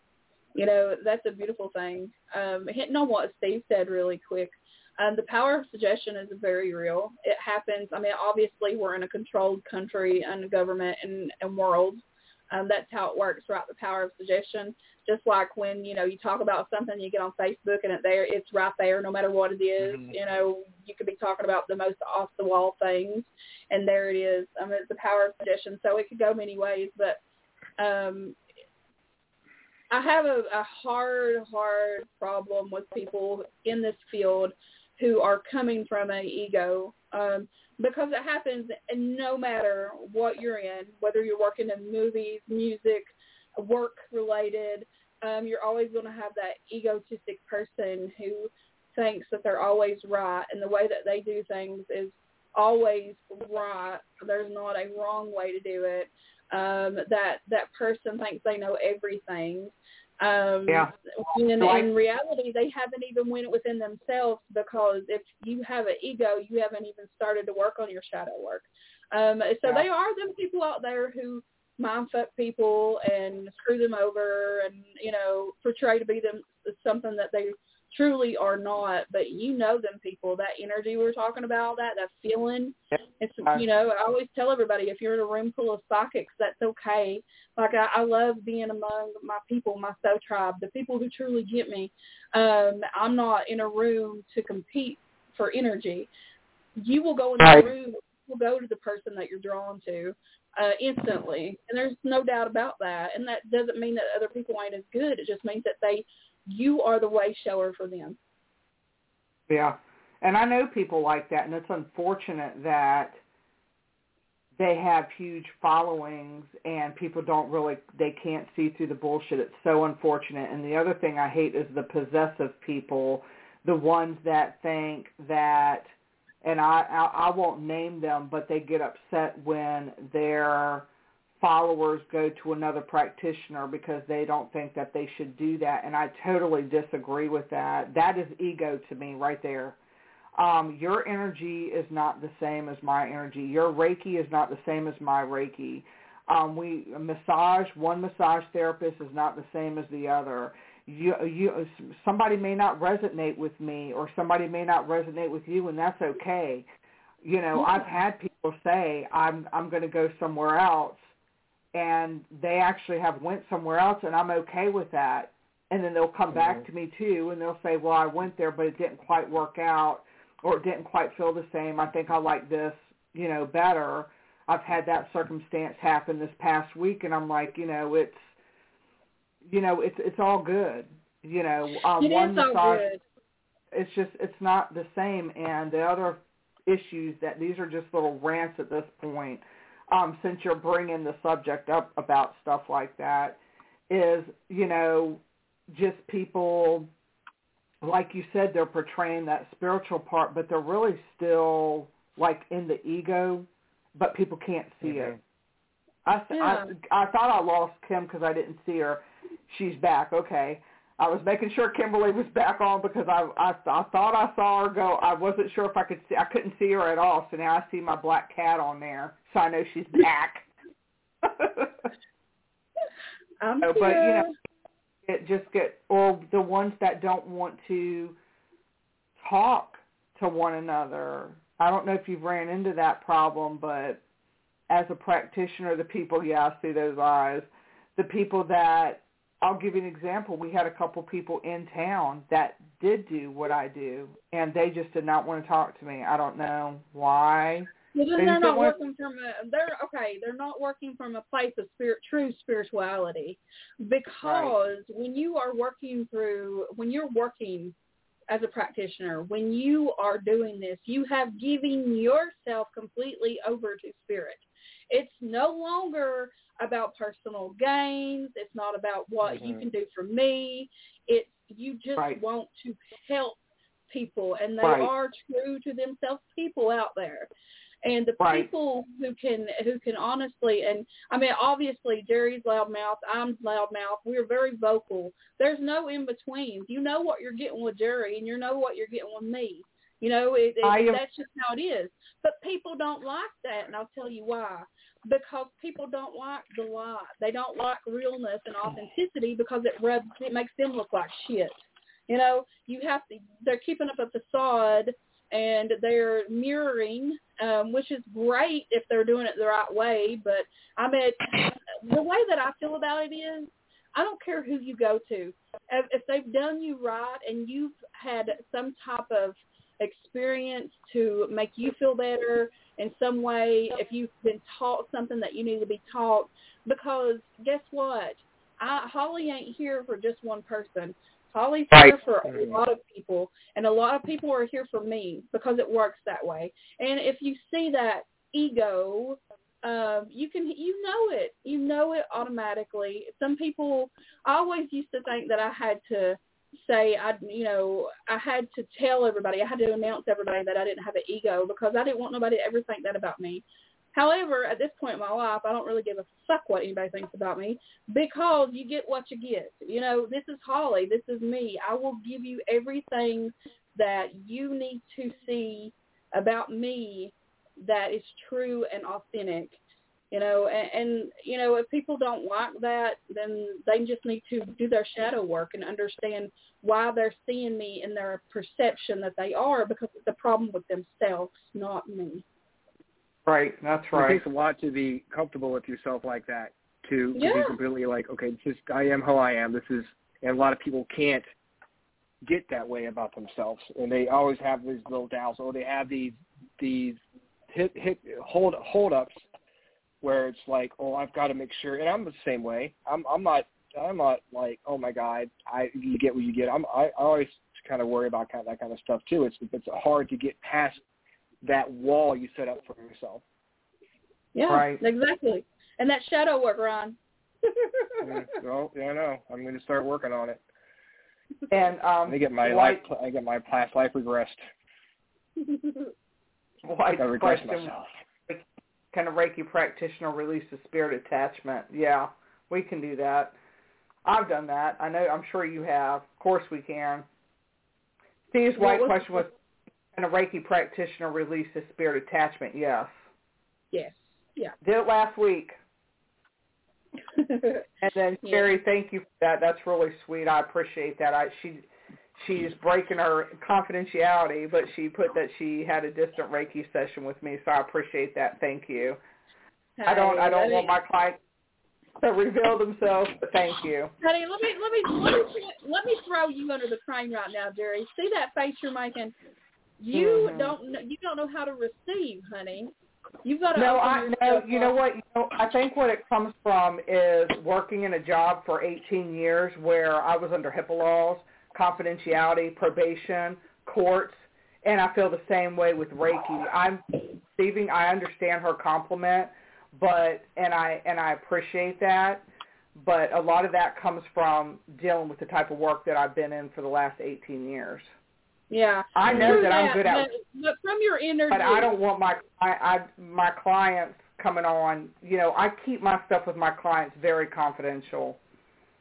you know that's a beautiful thing. Um, hitting on what Steve said really quick. Um, the power of suggestion is very real. It happens. I mean, obviously, we're in a controlled country and government and, and world. Um, that's how it works, right? The power of suggestion. Just like when you know you talk about something, you get on Facebook and it there, it's right there, no matter what it is. Mhm. You know, you could be talking about the most off the wall things, and there it is. I mean, it's the power of suggestion. So it could go many ways, but um, I have a, a hard, hard problem with people in this field who are coming from an ego um, because it happens no matter what you're in, whether you're working in movies, music, work related, um, you're always going to have that egotistic person who thinks that they're always right and the way that they do things is always right. There's not a wrong way to do it. Um, that that person thinks they know everything. Um, Yeah. when So I- in reality, they haven't even went within themselves because if you have an ego, you haven't even started to work on your shadow work. Um, so Yeah. they are them people out there who mind fuck people and screw them over and, you know, portray to be them something that they truly are not. But you know them people, that energy we we're talking about, that, that feeling. It's, you know, I always tell everybody if you're in a room full of psychics, that's okay. Like I, I love being among my people, my soul tribe, the people who truly get me. Um, I'm not in a room to compete for energy. You will go in the room, you will go to the person that you're drawn to uh, instantly, and there's no doubt about that. And that doesn't mean that other people ain't as good. It just means that they, you are the way shower for them. Yeah. And I know people like that, and it's unfortunate that they have huge followings and people don't really, they can't see through the bullshit. It's so unfortunate. And the other thing I hate is the possessive people, the ones that think that, and I, I, I won't name them, but they get upset when their followers go to another practitioner because they don't think that they should do that. And I totally disagree with that. That is ego to me right there. Um, your energy is not the same as my energy. Your Reiki is not the same as my Reiki. Um, we massage one massage therapist is not the same as the other. You, you, somebody may not resonate with me, or somebody may not resonate with you, and that's okay. You know, I've had people say I'm I'm going to go somewhere else, and they actually have went somewhere else, and I'm okay with that. And then they'll come back Mhm. to me too, and they'll say, "Well, I went there, but it didn't quite work out." or it didn't quite feel the same. I think I like this, you know, better. I've had that circumstance happen this past week, and I'm like, you know, it's, you know, it's it's all good. You know, um, It one massage, good. it's just it's not the same. And the other issues that these are just little rants at this point. Um, since you're bringing the subject up about stuff like that, is you know, just people like you said, they're portraying that spiritual part, but they're really still like in the ego, but people can't see Mhm. it. I, Yeah. I I thought I lost Kim because I didn't see her. She's back. Okay. I was making sure Kimberly was back on because I, I I thought I saw her go. I wasn't sure if I could see. I couldn't see her at all. So now I see my black cat on there, so I know she's back. I'm So, but, you know, it just get or the ones that don't want to talk to one another. I don't know if you've ran into that problem, but as a practitioner, the people, yeah, I see those eyes. The people that I'll give you an example. We had a couple people in town that did do what I do, and they just did not want to talk to me. I don't know why. Well, then They they're not working from a. They're okay. They're not working from a place of spirit, true spirituality, because when you are working through, when you're working as a practitioner, when you are doing this, you have given yourself completely over to spirit. It's no longer about personal gains. It's not about what you Mhm. can do for me. It's you just Right. want to help people, and they Right. are true to themselves people out there. And the Right. people who can who can honestly and I mean obviously Jerry's loudmouth, I'm loudmouth. We're very vocal. There's no in between. You know what you're getting with Jerry, and you know what you're getting with me. You know, it, it, that's just how it is. But people don't like that, and I'll tell you why. Because people don't like the lie. They don't like realness and authenticity because it rubs, it makes them look like shit. You know, you have to. They're keeping up a facade and they're mirroring, um, which is great if they're doing it the right way. But I mean, the way that I feel about it is, I don't care who you go to. If, they've done you right and you've had some type of experience to make you feel better in some way, if you've been taught something that you need to be taught, because guess what? I, Holly ain't here for just one person. Holly's here for a lot of people, and a lot of people are here for me because it works that way. And if you see that ego, um, you can you know it, you know it automatically. Some people, I always used to think that I had to say I, you know, I had to tell everybody, I had to announce everybody that I didn't have an ego because I didn't want nobody to ever think that about me. However, at this point in my life, I don't really give a fuck what anybody thinks about me because you get what you get. You know, this is Holly. This is me. I will give you everything that you need to see about me that is true and authentic. You know, and, and you know, if people don't like that, then they just need to do their shadow work and understand why they're seeing me in their perception that they are because it's a problem with themselves, not me. Right. That's right. It takes a lot to be comfortable with yourself like that. To, to be completely like, okay, this is I am who I am. This is, and a lot of people can't get that way about themselves, and they always have these little doubts, or they have these these hit hit hold hold ups where it's like, oh, I've got to make sure, and I'm the same way. I'm I'm not I'm not like, oh my god, I you get what you get. I'm I, I always kind of worry about kind of that kind of stuff too. It's it's hard to get past that wall you set up for yourself. Yeah, Right. exactly. And that shadow work, Ron. Mm, well, yeah, I know. I'm going to start working on it. And um, I get my White, life. I get my past life regressed. White's I regress question: myself. Can a Reiki practitioner release the spirit attachment? Yeah, we can do that. I've done that. I know. I'm sure you have. Of course, we can. Steve's What white question was: Can a Reiki practitioner release the spirit attachment? Yes. yes. Yeah. Did it last week. And then Yeah. Thank you for that. That's really sweet. I appreciate that. I she she's breaking her confidentiality, but she put that she had a distant Reiki session with me, so I appreciate that. Thank you. I don't I don't want my clients to reveal themselves, but thank you. Honey, let me let me let me let me throw you under the train right now, Jerry. See that face you're making? You Mhm. don't kn- you don't know how to receive, honey. You've got to No, I no. You know what? You know, I think what it comes from is working in a job for 18 years where I was under HIPAA laws, confidentiality, probation, courts, and I feel the same way with Reiki. I'm receiving. I understand her compliment, but and I and I appreciate that. But a lot of that comes from dealing with the type of work that I've been in for the last 18 years. Yeah. I know that I'm good at but, but from your energy, but I don't want my I, I my clients coming on. You know, I keep my stuff with my clients very confidential.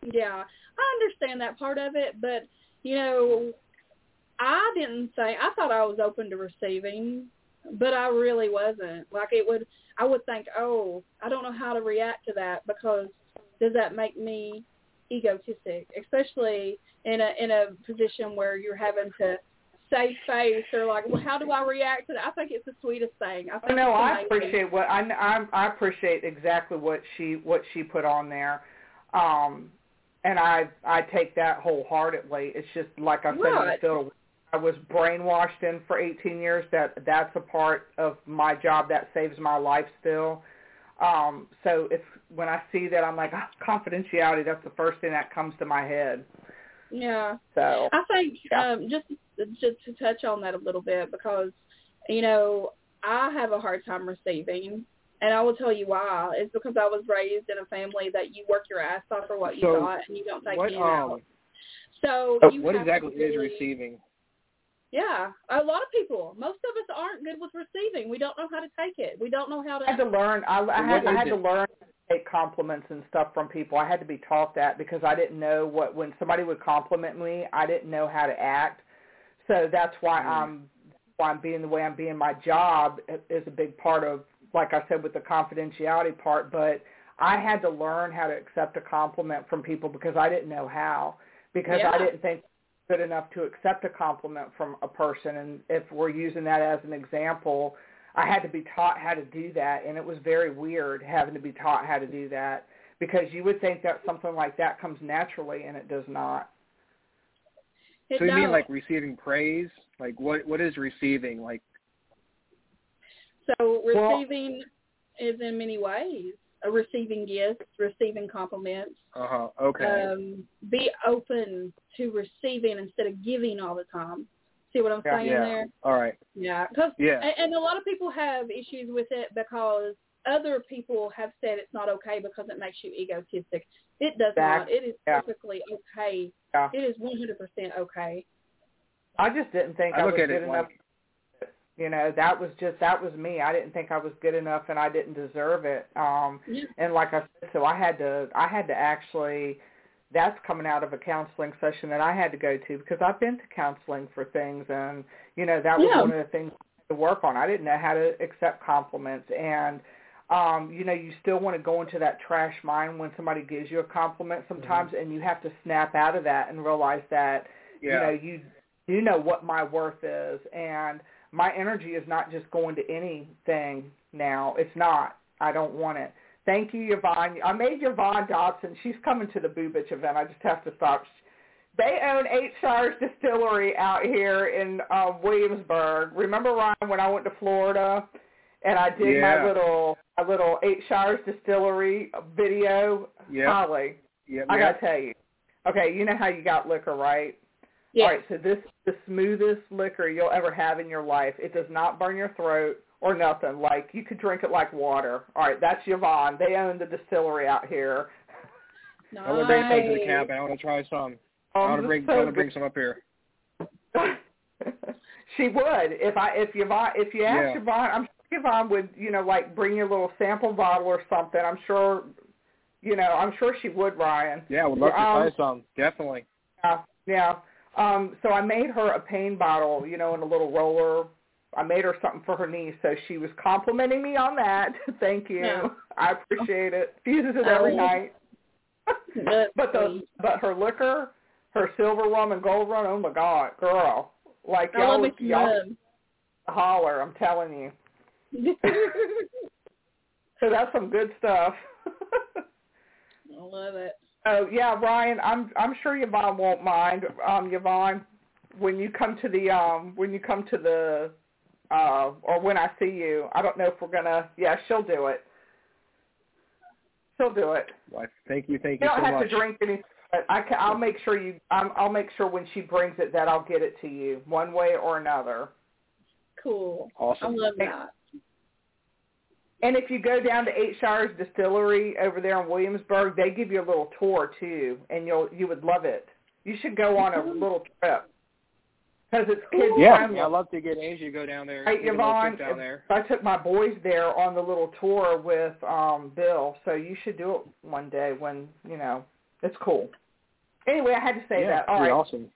Yeah, I understand that part of it, but you know, I didn't say I thought I was open to receiving, but I really wasn't. Like it would, I would think, oh, I don't know how to react to that because does that make me egotistic, especially in a in a position where you're having to save face or like, well, how do I react to that? I think it's the sweetest thing. I think No, I appreciate what I, I I appreciate exactly what she what she put on there, um, and I I take that wholeheartedly. It's just like I said, Right. still I was brainwashed in for 18 years. That that's a part of my job that saves my life still. Um, so it's when I see that I'm like oh, confidentiality. That's the first thing that comes to my head. Yeah. So I think Yeah. um, just just to touch on that a little bit because you know I have a hard time receiving, and I will tell you why. It's because I was raised in a family that you work your ass off for what you So, got, and you don't take What any out. um, So you what exactly to is receiving? Yeah, a lot of people. Most of us aren't good with receiving. We don't know how to take it. We don't know how to. I had to learn. I, I had, I had is to learn to take compliments and stuff from people. I had to be taught that because I didn't know what when somebody would compliment me, I didn't know how to act. So that's why. I'm why I'm being the way I'm being. My job is a big part of, like I said, with the confidentiality part. But I had to learn how to accept a compliment from people because I didn't know how. Because Yeah. I didn't think good enough to accept a compliment from a person. And if we're using that as an example, I had to be taught how to do that, and it was very weird having to be taught how to do that because you would think that something like that comes naturally, and it does not. It So you mean like receiving praise? Like what what is receiving? Like So Well- receiving is in many ways. Uh, receiving gifts, receiving compliments. uh huh. Okay. Um, be open to receiving instead of giving all the time. See what I'm Yeah. saying yeah. there? All right. Yeah, because Yeah. and, and a lot of people have issues with it because other people have said it's not okay because it makes you egotistic. It does not. It is Yeah. perfectly okay. Yeah. It is 100% okay. I just didn't think I, I look was at good it enough. like You know, that was just that was me. I didn't think I was good enough, and I didn't deserve it. Um, Yeah. and like I said, so I had to I had to actually. That's coming out of a counseling session that I had to go to because I've been to counseling for things, and you know that was Yeah. one of the things to work on. I didn't know how to accept compliments, and um, you know, you still want to go into that trash mind when somebody gives you a compliment sometimes, and you have to snap out of that and realize that yeah. you know you you know what my worth is and my energy is not just going to anything now. It's not. I don't want it. Thank you yvonne. I made yvonne dobson she's coming to the boo bitch event. I just have to stop. They own eight shires distillery out here in uh, williamsburg. Remember ryan when i went to florida and i did Yeah. my little my little eight shires distillery video yeah. holly Yeah. i gotta tell you okay you know how you got liquor right Yeah. all right, so this is the smoothest liquor you'll ever have in your life. It does not burn your throat or nothing. Like you could drink it like water. All right, that's Yvonne. They own the distillery out here. I want to bring some to the Nice. cabin. I want to try some. I Um, want to bring. so I want to bring some up here. she would if I if Yvonne if you asked Yeah. Yvonne, I'm sure Yvonne would you know like bring you a little sample bottle or something. I'm sure, you know, I'm sure she would, Ryan. Yeah, I would love to Um, try some. Definitely. Yeah, yeah. Um, so I made her a pain bottle, you know, in a little roller. I made her something for her niece, so she was complimenting me on that. Thank you. Yeah. I appreciate it. She uses it every Oh. night. But the but her liquor, her silver rum and gold rum, oh my god, girl. Like I y'all love y'all holler, I'm telling you. So that's some good stuff. I love it. Oh yeah, Ryan, I'm I'm sure Yvonne won't mind. Um, Yvonne, when you come to the um when you come to the uh or when I see you, I don't know if we're gonna yeah, she'll do it. She'll do it. Why, thank you. Thank You you don't so have much. to drink anything. But I can, I'll make sure you. I'm, I'll make sure when she brings it that I'll get it to you one way or another. Cool. Awesome. I Awesome. love that. And if you go down to Eight Shires Distillery over there in Williamsburg, they give you a little tour too, and you'll you would love it. You should go on a little trip because it's kids Yeah, friendly. yeah, I'd love to get Angie to go down there. Right, take a little Yvonne, down there. I took my boys there on the little tour with um Bill, so you should do it one day when you know it's cool. Anyway, I had to say yeah, that. All it'd be right. awesome.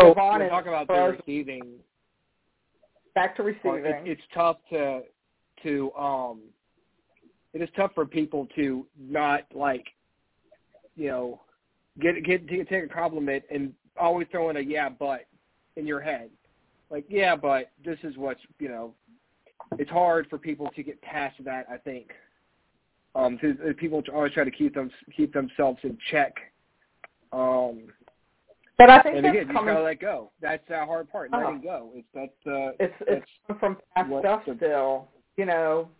So and talking about the receiving. Back to receiving. it, it's tough to to um it is tough for people to not like you know get get to take a compliment and always throw in a yeah but in your head like yeah but this is what's you know it's hard for people to get past that i think um uh, people always try to keep them keep themselves in check um but I think and that's again you coming gotta let go that's the hard part Uh-huh. letting go it's that's uh it's it's that's coming from past stuff the- still. You know,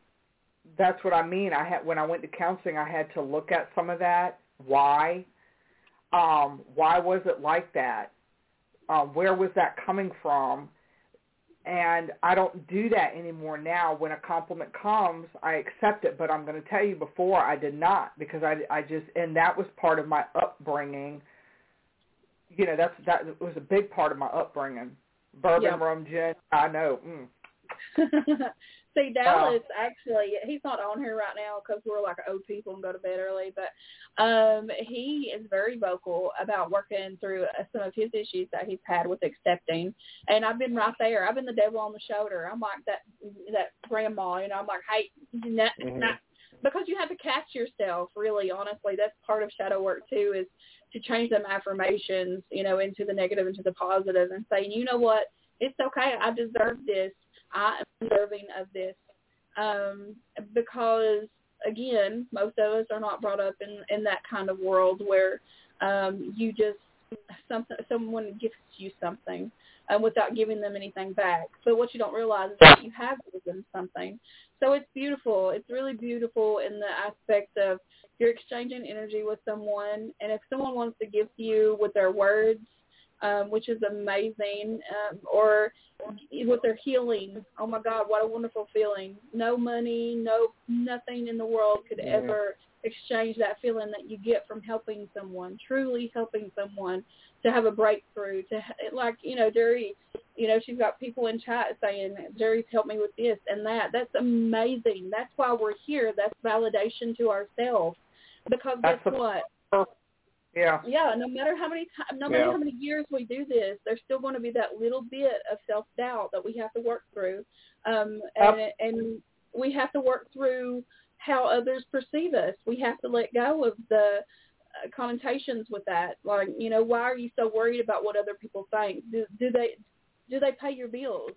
that's what I mean. I had when I went to counseling, I had to look at some of that. Why? Um, why was it like that? Um, where was that coming from? and I don't do that anymore now. When a compliment comes, I accept it. But I'm going to tell you, before I did not because I, I just and that was part of my upbringing. You know, that's that was a big part of my upbringing. Bourbon, Yeah. rum, gin. I know. Mm. See, Dallas actually, he's not on here right now because we're like old people and go to bed early. But um, he is very vocal about working through uh, some of his issues that he's had with accepting. And I've been right there. I've been the devil on the shoulder. I'm like that that grandma, you know. I'm like, hey, nah, Mhm. nah. Because you have to catch yourself. Really, honestly, that's part of shadow work too. Is to change them affirmations, you know, into the negative, into the positive, and say, you know what, it's okay. I deserve this. I am deserving of this. Um, because again, most of us are not brought up in in that kind of world where um, you just something someone gifts you something um, without giving them anything back. But what you don't realize is that you have given them something. So it's beautiful. It's really beautiful in the aspect of you're exchanging energy with someone, and if someone wants to gift you with their words, um, which is amazing, um, or with their healing. Oh my God, what a wonderful feeling! No money, no nothing in the world could Yeah. ever exchange that feeling that you get from helping someone, truly helping someone to have a breakthrough. To like you know, Jerry, you know, she's got people in chat saying Jerry's helped me with this and that. That's amazing. That's why we're here. That's validation to ourselves. Because That's guess what? Yeah. Yeah, no matter how many times, no matter Yeah. how many years we do this, there's still going to be that little bit of self doubt that we have to work through, um, and and we have to work through how others perceive us. We have to let go of the uh, connotations with that. Like, you know, why are you so worried about what other people think? Do, do they do they pay your bills?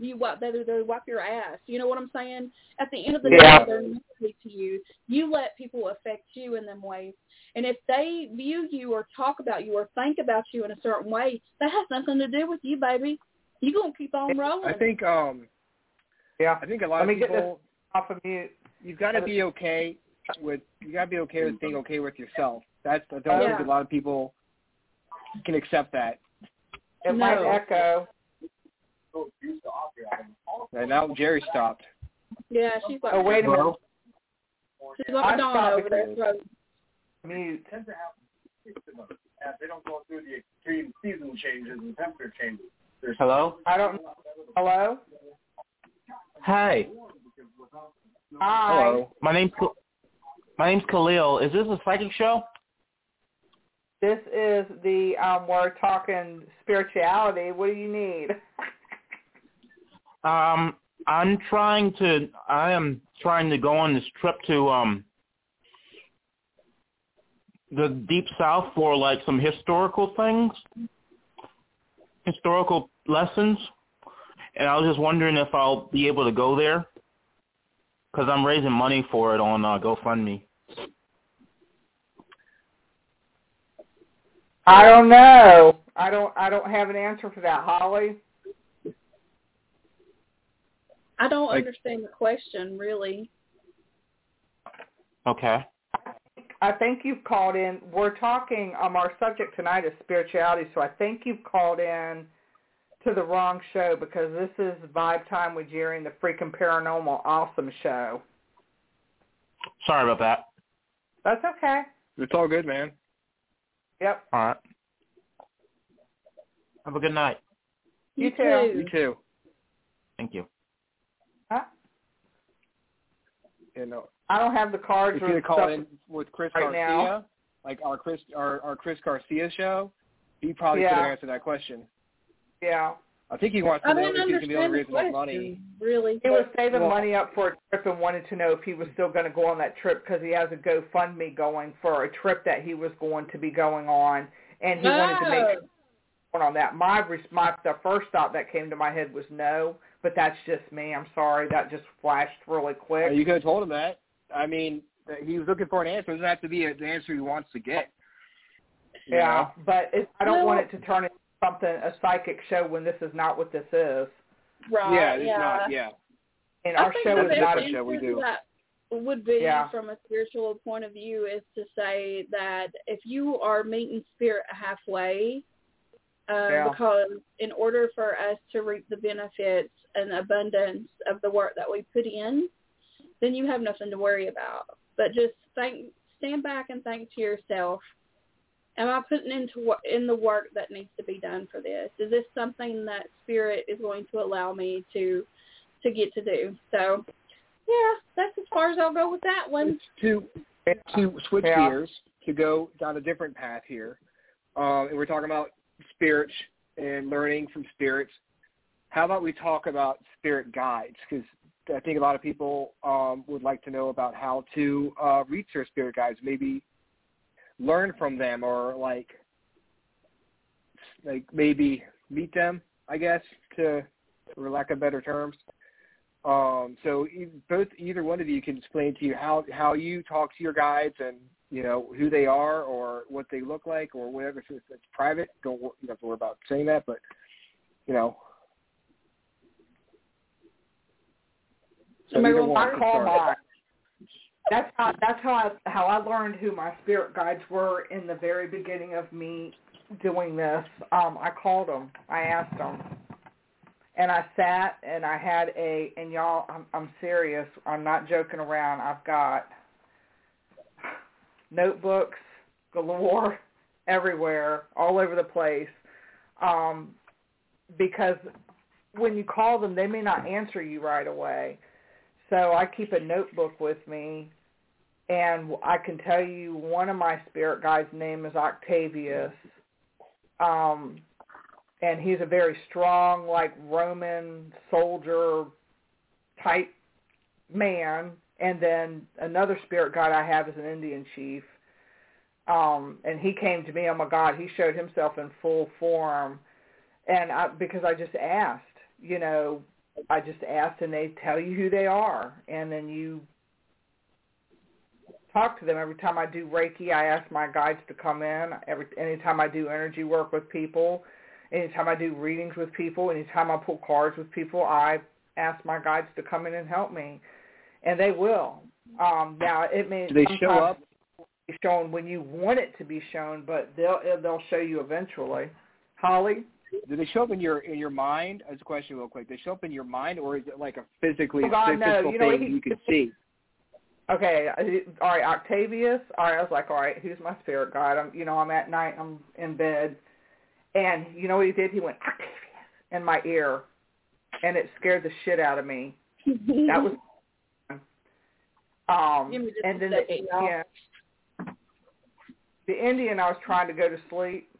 Do you wipe do they wipe your ass? You know what I'm saying? At the end of the Yeah. day, they're nothing to you. You let people affect you in them ways. And if they view you or talk about you or think about you in a certain way, that has nothing to do with you, baby. You gonna keep on rolling. I think um Yeah. I think a lot Let of me get this people off of mute. you've got to be okay with you got to be okay with being okay with yourself. That's I don't Yeah. think a lot of people can accept that. It might No. echo. And now Jerry stopped. yeah, she's like Oh, wait a minute. she's like I Madonna stopped over there. So, Mute. as they don't go through the extreme season changes and temperature changes. There's Hello? I don't. Hello. Hi. Hi. Hello. My name's Khal- my name's Khalil. Is this a psychic show? This is the um. We're talking spirituality. What do you need? Um, I'm trying to. I am trying to go on this trip to um the deep south for like some historical things, historical lessons, and I was just wondering if I'll be able to go there because I'm raising money for it on uh, GoFundMe. I don't know. I don't. I don't have an answer for that, Holly. I don't Like- understand the question really. Okay. I think you've called in. We're talking. Um, our subject tonight is spirituality, so I think you've called in to the wrong show because this is Vibe Time with Jerry and the freaking Paranormal Awesome Show. Sorry about that. That's okay. It's all good, man. Yep. All right. Have a good night. You too. too. You too. Thank you. Huh? You know, I don't have the cards if or you call stuff. in with Chris right Garcia, now. like our Chris our, our Chris Garcia show, he probably Yeah. could have answered that question. Yeah. I think he wants I to know if he's gonna be able to understand raise enough money. really. He was saving Well- money up for a trip and wanted to know if he was still going to go on that trip because he has a GoFundMe going for a trip that he was going to be going on, and he wanted to make Oh. on that. My, my the first thought that came to my head was no, but that's just me. I'm sorry, that just flashed really quick. you could have told him that. I mean, he was looking for an answer. It doesn't have to be the answer he wants to get. Yeah, know? but it, I don't No. want it to turn into something a psychic show when this is not what this is. Right. yeah, it's yeah. not. Yeah. And I our think show the is best not a show we do. to that would be Yeah. from a spiritual point of view is to say that if you are meeting spirit halfway, um, Yeah. because in order for us to reap the benefits and abundance of the work that we put in, then you have nothing to worry about. But just think, stand back and think to yourself, am I putting into wo- in the work that needs to be done for this? Is this something that spirit is going to allow me to to get to do? So, yeah, that's as far as I'll go with that one. to to switch Yeah. gears to go down a different path here, um, and we're talking about spirits and learning from spirits. How about we talk about spirit guides? Because I think a lot of people um, would like to know about how to uh, reach their spirit guides. Maybe learn from them, or like like maybe meet them. I guess to for lack of better terms. Um, so e- both either one of you can explain to you how how you talk to your guides and you know who they are or what they look like or whatever. If it's, it's private, don't you don't have to worry about saying that. But you know, so Somebody either will one I can call. That's how that's how I how I learned who my spirit guides were in the very beginning of me doing this. Um, I called them. I asked them, and I sat and I had a and y'all. I'm, I'm serious. I'm not joking around. I've got notebooks galore everywhere, all over the place, um, because when you call them, they may not answer you right away. So I keep a notebook with me, and I can tell you one of my spirit guides' name is Octavius, um, and he's a very strong, like Roman soldier type man. And then another spirit guide I have is an Indian chief, um, and he came to me. Oh my God, he showed himself in full form, and I, because I just asked, you know, I just asked and they tell you who they are. And then you talk to them. Every time I do Reiki I ask my guides to come in. Every anytime I do energy work with people anytime I do readings with people anytime I pull cards with people I ask my guides to come in and help me. And they will. Um now it may Do they show up? be shown when you want it to be shown but they'll they'll show you eventually. Holly Do they show up in your in your mind? As a question, real quick, do they show up in your mind, or is it like a physically Oh, God, no. physical You know, thing he- you can see? Okay, uh, all right, Octavius. All right, I was like, all right, who's my spirit guide? I'm, you know, I'm at night, I'm in bed, and you know what he did? He went Octavius in my ear, and it scared the shit out of me. That was, um, Give me just and then the, yeah, the Indian. I was trying to go to sleep.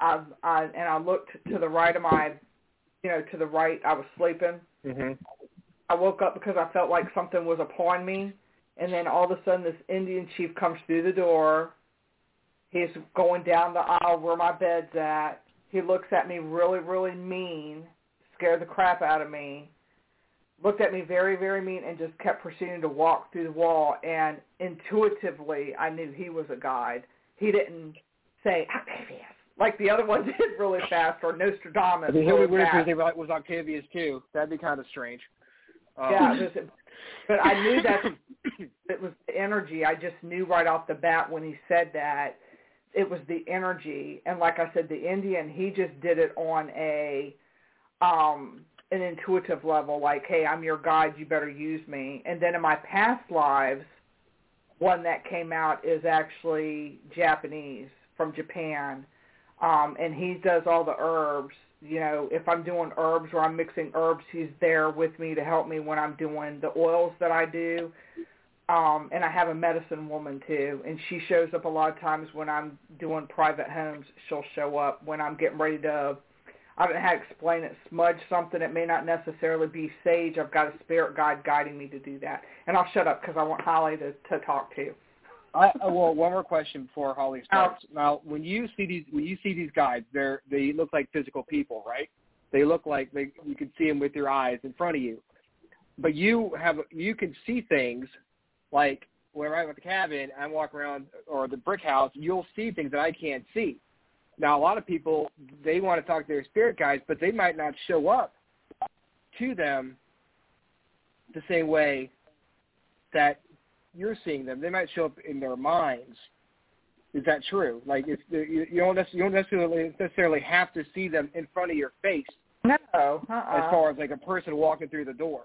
I, I and I looked to the right of my, you know, to the right. I was sleeping. hmm I woke up because I felt like something was upon me, and then all of a sudden this Indian chief comes through the door. He's going down the aisle where my bed's at. He looks at me really, really mean, scared the crap out of me. Looked at me very, very mean, and just kept proceeding to walk through the wall. And intuitively, I knew he was a guide. He didn't say Octavius like the other one did really fast, or Nostradamus I mean, it would really weird fast. if it was Octavius too. That'd be kind of strange. Um, Yeah, was, but I knew that it was the energy. I just knew right off the bat when he said that it was the energy. And like I said, the Indian, he just did it on a um an intuitive level, like, hey, I'm your guide, you better use me. And then in my past lives, one that came out is actually Japanese from Japan. Um, and he does all the herbs. You know, if I'm doing herbs or I'm mixing herbs, he's there with me to help me when I'm doing the oils that I do. Um, and I have a medicine woman too, and she shows up a lot of times when I'm doing private homes. She'll show up when I'm getting ready to. I don't know how to explain it. Smudge something. It may not necessarily be sage. I've got a spirit guide guiding me to do that. And I'll shut up because I want Holly to to talk to. I, well, one more question before Holly oh. starts. Now, when you see these, when you see these guys, they're they look like physical people, right? They look like they you can see them with your eyes in front of you, but you have you can see things like when I'm at the cabin, I'm walking around or the brick house, you'll see things that I can't see. Now, a lot of people they want to talk to their spirit guides, but they might not show up to them the same way that you're seeing them. They might show up in their minds. is that true? Like, it's the, you, you don't necessarily, you don't necessarily necessarily have to see them in front of your face No, uh-uh. as far as like a person walking through the door.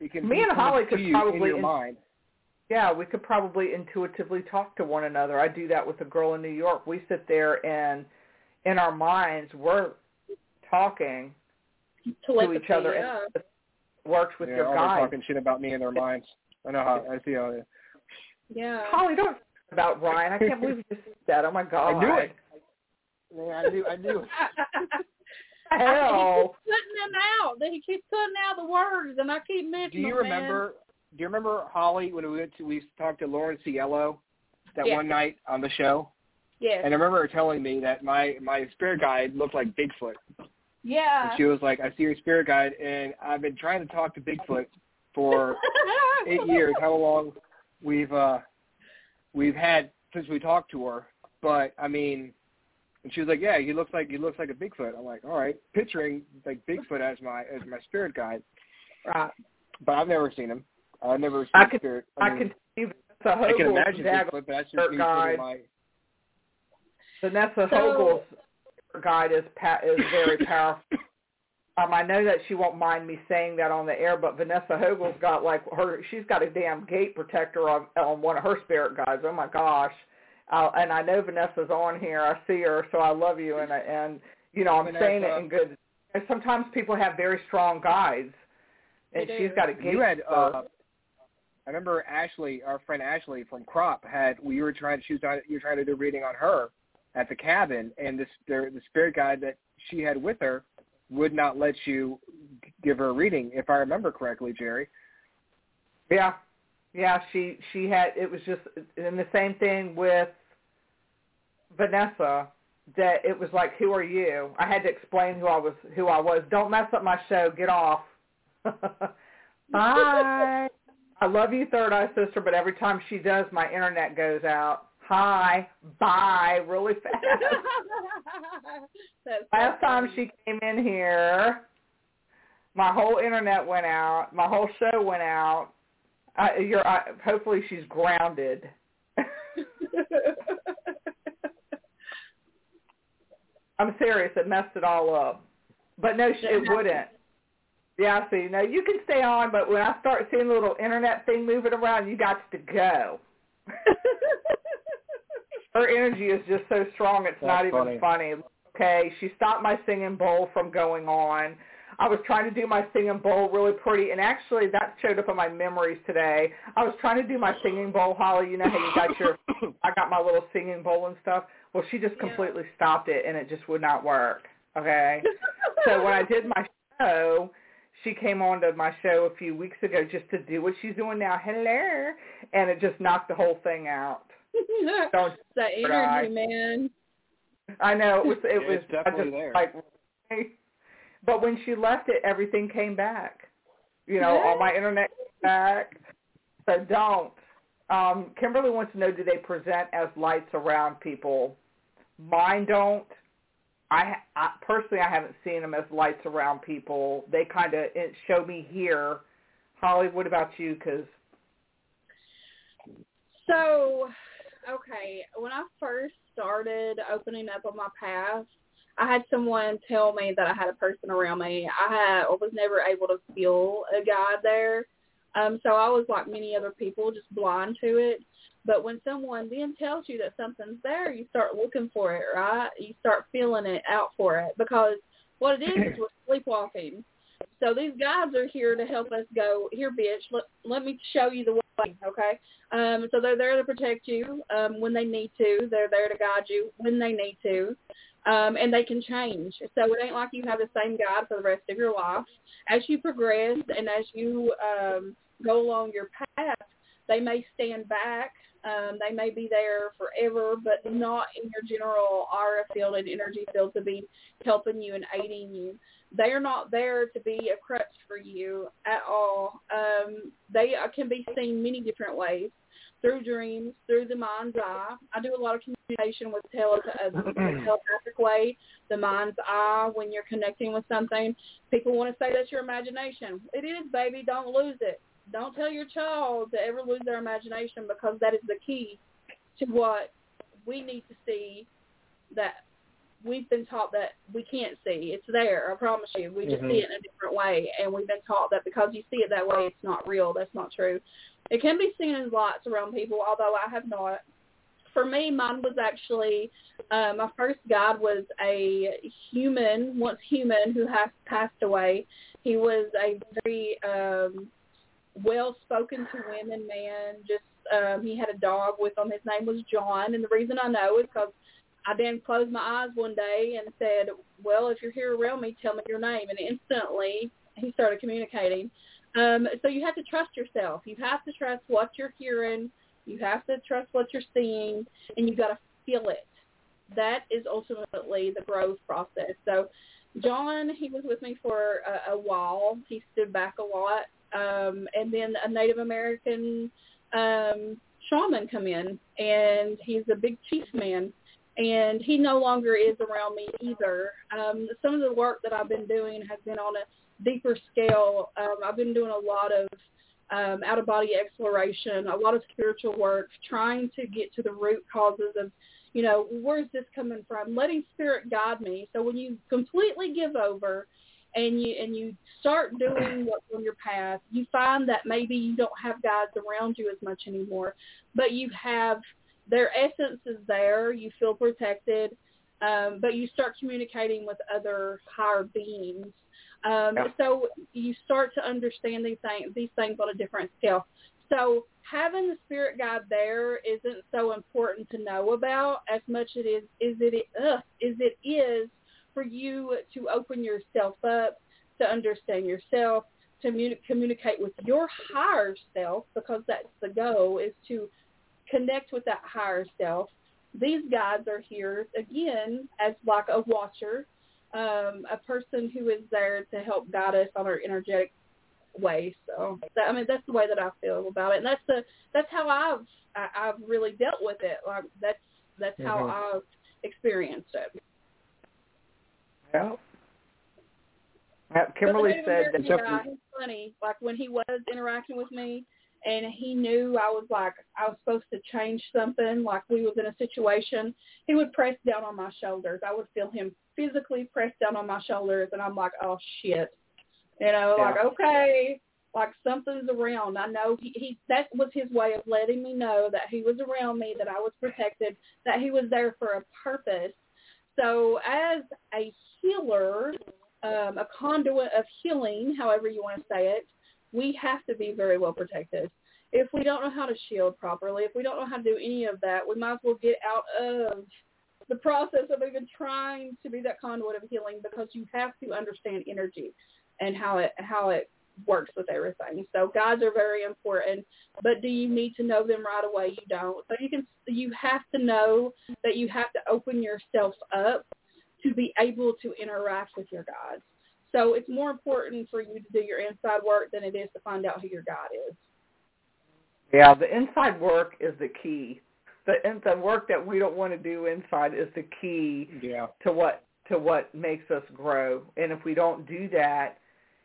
It can Me and Holly to could you probably in your in- mind. Yeah, we could probably intuitively talk to one another. I do that with a girl in New York. We sit there and in our minds we're talking Telepathy, to each other yeah. and it works with yeah, your all talking shit about me in their minds. I know how I see how. It, Yeah. Holly, don't about Ryan. I can't believe you just said that. Oh my god. I knew it. Yeah, I knew. I knew. it. Hell. He keeps putting them out. He keeps putting out the words, and I keep missing Do you them, remember? Do you remember Holly when we went to we talked to Lauren Cielo that Yeah. one night on the show? Man. Yes. And I remember her telling me that my my spirit guide looked like Bigfoot. yeah. And she was like, "I see your spirit guide," and I've been trying to talk to Bigfoot for eight years. How long we've uh we've had since we talked to her? But I mean, and she was like, "Yeah, he looks like he looks like a Bigfoot." I'm like, "All right," picturing like Bigfoot as my as my spirit guide, Right. but I've never seen him. I've never seen I could- spirit. I mean, can see Vanessa I can imagine Bigfoot, but that's spirit just me guide. my Vanessa So- Hogel's guide is pa- is very powerful. Um, I know that she won't mind me saying that on the air, but Vanessa Hogel's got like her. She's got a damn gate protector on on one of her spirit guides. Oh my gosh! Uh, and I know Vanessa's on here. I see her, so I love you. And and you know I'm saying it in good. And sometimes people have very strong guides, and she's got a gate. You had, uh, I remember Ashley, our friend Ashley from Crop, had we were trying. She was on, you were trying to do a reading on her at the cabin, and this the, the spirit guide that she had with her would not let you give her a reading, if I remember correctly, Jerry. Yeah, yeah. She she had it was just and the same thing with Vanessa. That it was like, who are you? I had to explain who I was. Who I was. Don't mess up my show. Get off. Bye. I love you, Third Eye Sister, but every time she does, my internet goes out. Hi, bye, really fast. Last time she came in here, my whole internet went out. My whole show went out. Uh, you're uh, hopefully she's grounded. I'm serious. It messed it all up. But no, she, it wouldn't. Yeah, see, no, you can stay on, but when I start seeing the little internet thing moving around, you got to go. Her energy is just so strong, it's not even funny. Okay, she stopped my singing bowl from going on. I was trying to do my singing bowl really pretty, and actually that showed up in my memories today. I was trying to do my singing bowl, Holly. You know how you got your, I got my little singing bowl and stuff. Well, she just Yeah. completely stopped it, and it just would not work. Okay, so when I did my show, she came on to my show a few weeks ago just to do what she's doing now. Hello, and it just knocked the whole thing out. Don't that energy, man. I know it was. It Yeah, was it's definitely I just, there. Like, but when she left it, everything came back. You know, all my internet came back. So don't. Um, Kimberly wants to know: Do they present as lights around people? Mine don't. I, I personally, I haven't seen them as lights around people. They kind of show me here. Holly, what about you? Because So, okay, when I first started opening up on my past, I had someone tell me that I had a person around me. I had I was never able to feel a guide there. Um, so I was like many other people, just blind to it. But when someone then tells you that something's there, you start looking for it, right? You start feeling it out for it because what it is is we're sleepwalking. So these guides are here to help us go, here bitch, let, let me show you the way, okay? Um, so they're there to protect you um, when they need to. They're there to guide you when they need to. Um, and they can change. So it ain't like you have the same guide for the rest of your life. As you progress and as you um, go along your path, they may stand back. Um, they may be there forever, but not in your general aura field and energy field to be helping you and aiding you. They are not there to be a crutch for you at all. Um, they can be seen many different ways through dreams, through the mind's eye. I do a lot of communication with tele- uh, the telepathic way, the mind's eye, when you're connecting with something. People want to say that's your imagination. It is, baby. Don't lose it. Don't tell your child to ever lose their imagination because that is the key to what we need to see that we've been taught that we can't see. It's there. I promise you. We just Mhm. see it in a different way, and we've been taught that because you see it that way, it's not real. That's not true. It can be seen in lots around people, although I have not. For me, mine was actually uh, my first guide was a human, once human, who has passed away. He was a very um, well-spoken to women man. Just um, he had a dog with him. His name was John, and the reason I know is because I then closed my eyes one day and said, "Well, if you're here around me, tell me your name." And instantly, he started communicating. Um, so you have to trust yourself. You have to trust what you're hearing. You have to trust what you're seeing, and you got to feel it. That is ultimately the growth process. So, John, he was with me for a, a while. He stood back a lot, um, and then a Native American um, shaman come in, and he's a big chief man and he no longer is around me either. Um, some of the work that I've been doing has been on a deeper scale. Um, I've been doing a lot of um, out of body exploration, a lot of spiritual work, trying to get to the root causes of, you know, where's this coming from? Letting spirit guide me. So when you completely give over and you and you start doing what's on your path, you find that maybe you don't have guides around you as much anymore, but you have their essence is there. You feel protected, um, but you start communicating with other higher beings. Um, Yeah. So you start to understand these things, these things on a different scale. So having the spirit guide there isn't so important to know about as much it is is it uh, is it is for you to open yourself up to understand yourself, to communi- communicate with your higher self because that's the goal is to connect with that higher self. These guides are here again as like a watcher, um, a person who is there to help guide us on our energetic way. So that, I mean that's the way that I feel about it, and that's the that's how I've I, I've really dealt with it. Like that's that's how Mhm. I've experienced it. Yeah. Yeah, Kimberly said that American guy, he's funny. Like when he was interacting with me, and he knew I was like I was supposed to change something. Like we was in a situation, he would press down on my shoulders. I would feel him physically press down on my shoulders, and I'm like, oh shit, you know, like okay, like something's around. I know he, he that was his way of letting me know that he was around me, that I was protected, that he was there for a purpose. So as a healer, um, a conduit of healing, however you want to say it, we have to be very well protected. If we don't know how to shield properly, if we don't know how to do any of that, we might as well get out of the process of even trying to be that conduit of healing because you have to understand energy and how it how it works with everything. So guides are very important, but do you need to know them right away? You don't. So you can you have to know that you have to open yourself up to be able to interact with your guides. So it's more important for you to do your inside work than it is to find out who your God is. yeah, the inside work is the key. The the work that we don't want to do inside is the key Yeah. to what to what makes us grow. And if we don't do that,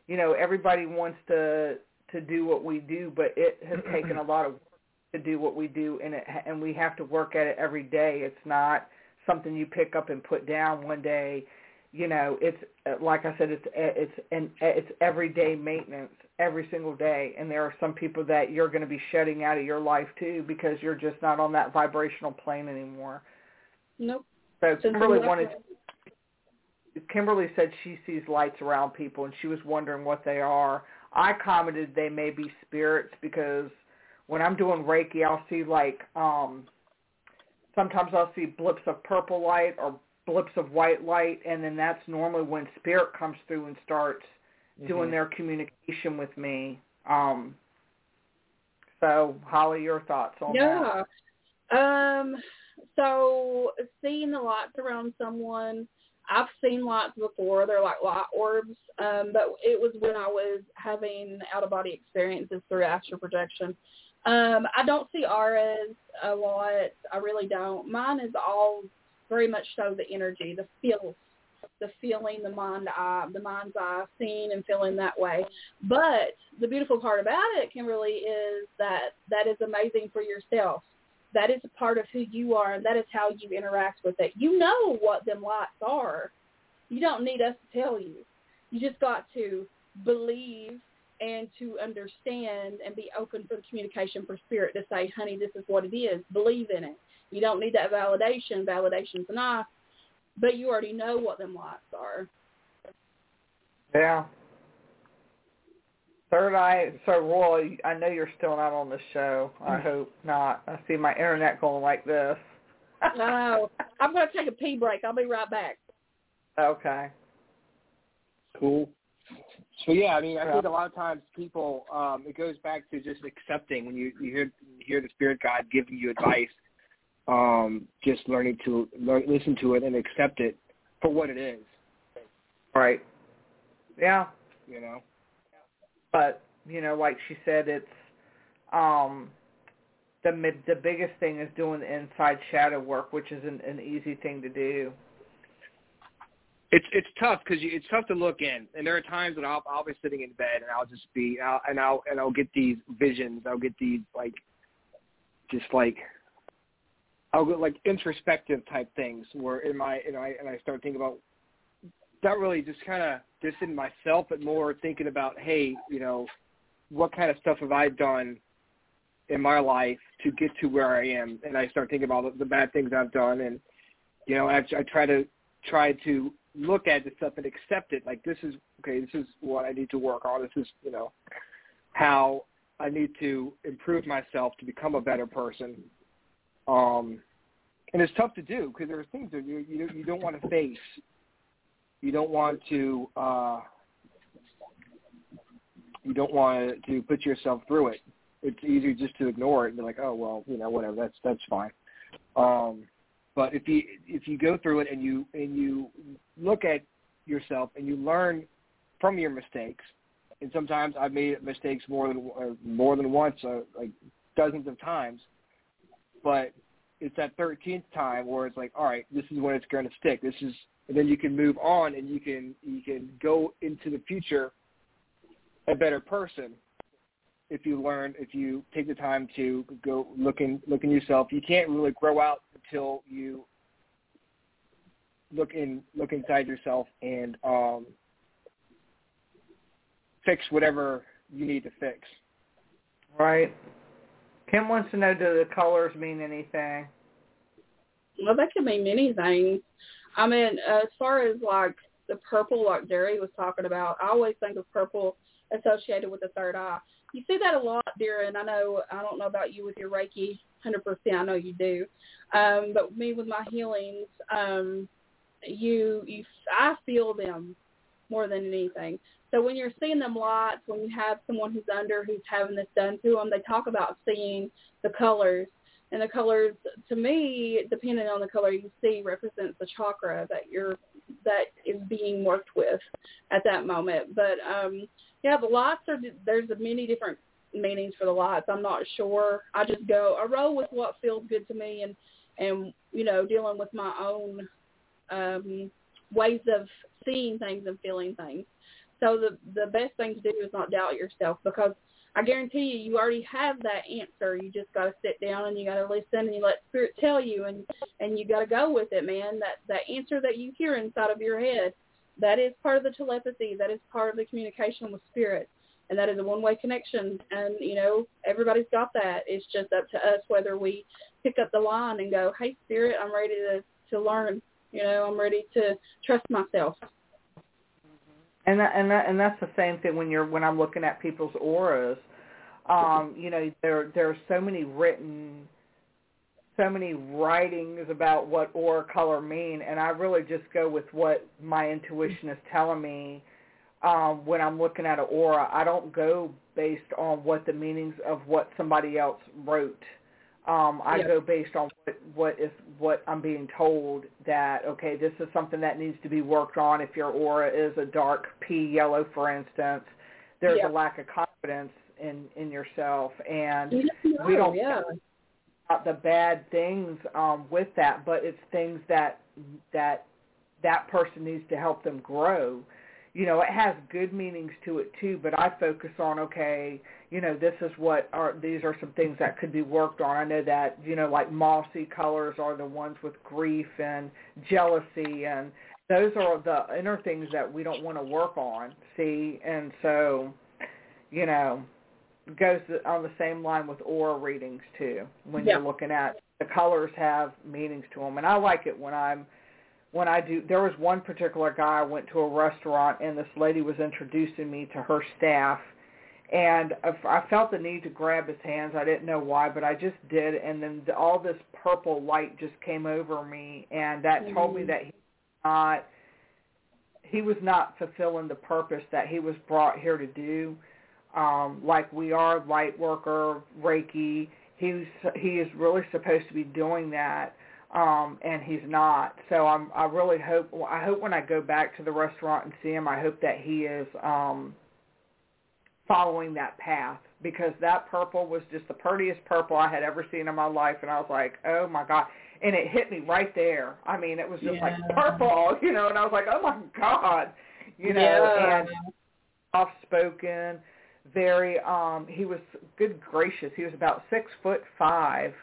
you know, everybody wants to to do what we do, but it has taken a lot of work to do what we do, and it and we have to work at it every day. It's not something you pick up and put down one day. You know, it's uh, like I said, it's it's and it's everyday maintenance every single day. And there are some people that you're going to be shutting out of your life too because you're just not on that vibrational plane anymore. Nope. So Kimberly wanted Kimberly said she sees lights around people and she was wondering what they are. I commented they may be spirits because when I'm doing Reiki I'll see like um sometimes I'll see blips of purple light or blips of white light and then that's normally when spirit comes through and starts doing Mhm. their communication with me. Um so Holly, your thoughts on that? Yeah. Um. So seeing the lights around someone, I've seen lights before. They're like light orbs. Um. But it was when I was having out of body experiences through astral projection. Um. I don't see auras a lot. I really don't. Mine is all very much so the energy, the feels, the feeling, the mind eye, the mind's eye, seeing and feeling that way. But the beautiful part about it, Kimberly, is that that is amazing for yourself. that is a part of who you are, and that is how you interact with it. You know what them lights are. You don't need us to tell you. You just got to believe and to understand and be open for the communication for spirit to say, honey, this is what it is. Believe in it. You don't need that validation. Validation's enough, but you already know what them lights are. Yeah. Third Eye, so Roy, I know you're still not on the show. I hope not. I see my internet going like this. no, I'm going to take a pee break. I'll be right back. Okay. Cool. So yeah, I mean, I think a lot of times people, um, it goes back to just accepting when you you hear you hear the spirit guide giving you advice, um, just learning to learn, listen to it and accept it for what it is. Right. Yeah. You know. But you know, like she said, it's um, the the biggest thing is doing the inside shadow work, which is an, an easy thing to do. It's it's tough because it's tough to look in, and there are times when I'll I'll be sitting in bed and I'll just be I'll, and I'll and I'll get these visions. I'll get these like just like I'll get like introspective type things where in my and I and I start thinking about not really just kind of just in myself, but more thinking about hey, you know, what kind of stuff have I done in my life to get to where I am, and I start thinking about the bad things I've done, and you know, I, I try to try to look at the stuff and accept it. Like this is okay. This is what I need to work on. This is you know how I need to improve myself to become a better person. Um, and it's tough to do because there are things that you you, you don't want to face. You don't want to. Uh, you don't want to put yourself through it. It's easier just to ignore it and be like, oh well, you know, whatever. That's that's fine. Um, but if you if you go through it and you and you look at yourself and you learn from your mistakes, and sometimes I've made mistakes more than uh, more than once, uh, like dozens of times. But it's that thirteenth time where it's like, all right, this is when it's going to stick. This is, and then you can move on and you can you can go into the future a better person if you learn if you take the time to go look in look in yourself. You can't really grow out until you look in look inside yourself and um, fix whatever you need to fix. Right. Kim wants to know, do the colors mean anything? Well, that can mean many things. I mean, as far as like the purple, like Jerry was talking about, I always think of purple associated with the third eye you see that a lot, Darren. I know I don't know about you with your Reiki, hundred percent. I know you do, um, but me with my healings, um, you you I feel them more than anything. So when you're seeing them lights, when you have someone who's under who's having this done to them, they talk about seeing the colors. And the colors, to me, depending on the color you see, represents the chakra that you're that is being worked with at that moment. But um, yeah, the lights are there's many different meanings for the lights. I'm not sure. I just go I roll with what feels good to me and and you know dealing with my own um ways of seeing things and feeling things. So the the best thing to do is not doubt yourself because I guarantee you, you already have that answer. You just got to sit down and you got to listen and you let spirit tell you and and you got to go with it, man. That that answer that you hear inside of your head that is part of the telepathy. That is part of the communication with spirit. And that is a one-way connection. And, you know, everybody's got that. It's just up to us whether we pick up the line and go, hey, spirit, I'm ready to, to learn. You know, I'm ready to trust myself. And that, and that, and that's the same thing when you're when I'm looking at people's auras. Um, you know, there there are so many written so many writings about what aura color mean, and I really just go with what my intuition is telling me um, when I'm looking at an aura. I don't go based on what the meanings of what somebody else wrote. Um, I go based on what, what is what I'm being told that okay, this is something that needs to be worked on. If your aura is a dark pea yellow, for instance, there's a lack of confidence in in yourself, and we don't. Yeah about the bad things um, with that, but it's things that that that person needs to help them grow. You know, it has good meanings to it too, but I focus on okay, you know, this is what are these are some things that could be worked on. I know that, you know, like mossy colors are the ones with grief and jealousy and those are the inner things that we don't want to work on, see? And so, you know, goes on the same line with aura readings too. When Yeah. you're looking at the colors have meanings to them, and I like it when I'm when I do. There was one particular guy I went to a restaurant, and this lady was introducing me to her staff, and I I felt the need to grab his hands. I didn't know why, but I just did, and then all this purple light just came over me, and that told me that he was not he was not fulfilling the purpose that he was brought here to do um, like we are light worker, Reiki. He's he is really supposed to be doing that, um, and he's not. So I'm I really hope I hope when I go back to the restaurant and see him, I hope that he is um, following that path because that purple was just the prettiest purple I had ever seen in my life, and I was like, oh my god. And it hit me right there. I mean, it was just like purple, you know, and I was like, oh my god, you know, Yeah. and soft spoken, very um he was good gracious, he was about six foot five.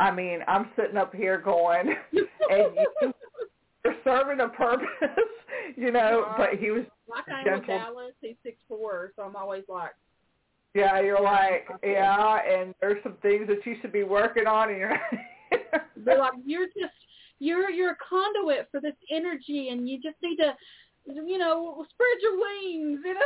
I mean, I'm sitting up here going and you you're serving a purpose, you know, but he was like I am with gentle- Dallas, he's six four, so I'm always like, yeah, you're like, Okay. yeah, and there's some things that you should be working on and you're they're like, you're just you're you're a conduit for this energy, and you just need to, you know, spread your wings, you know.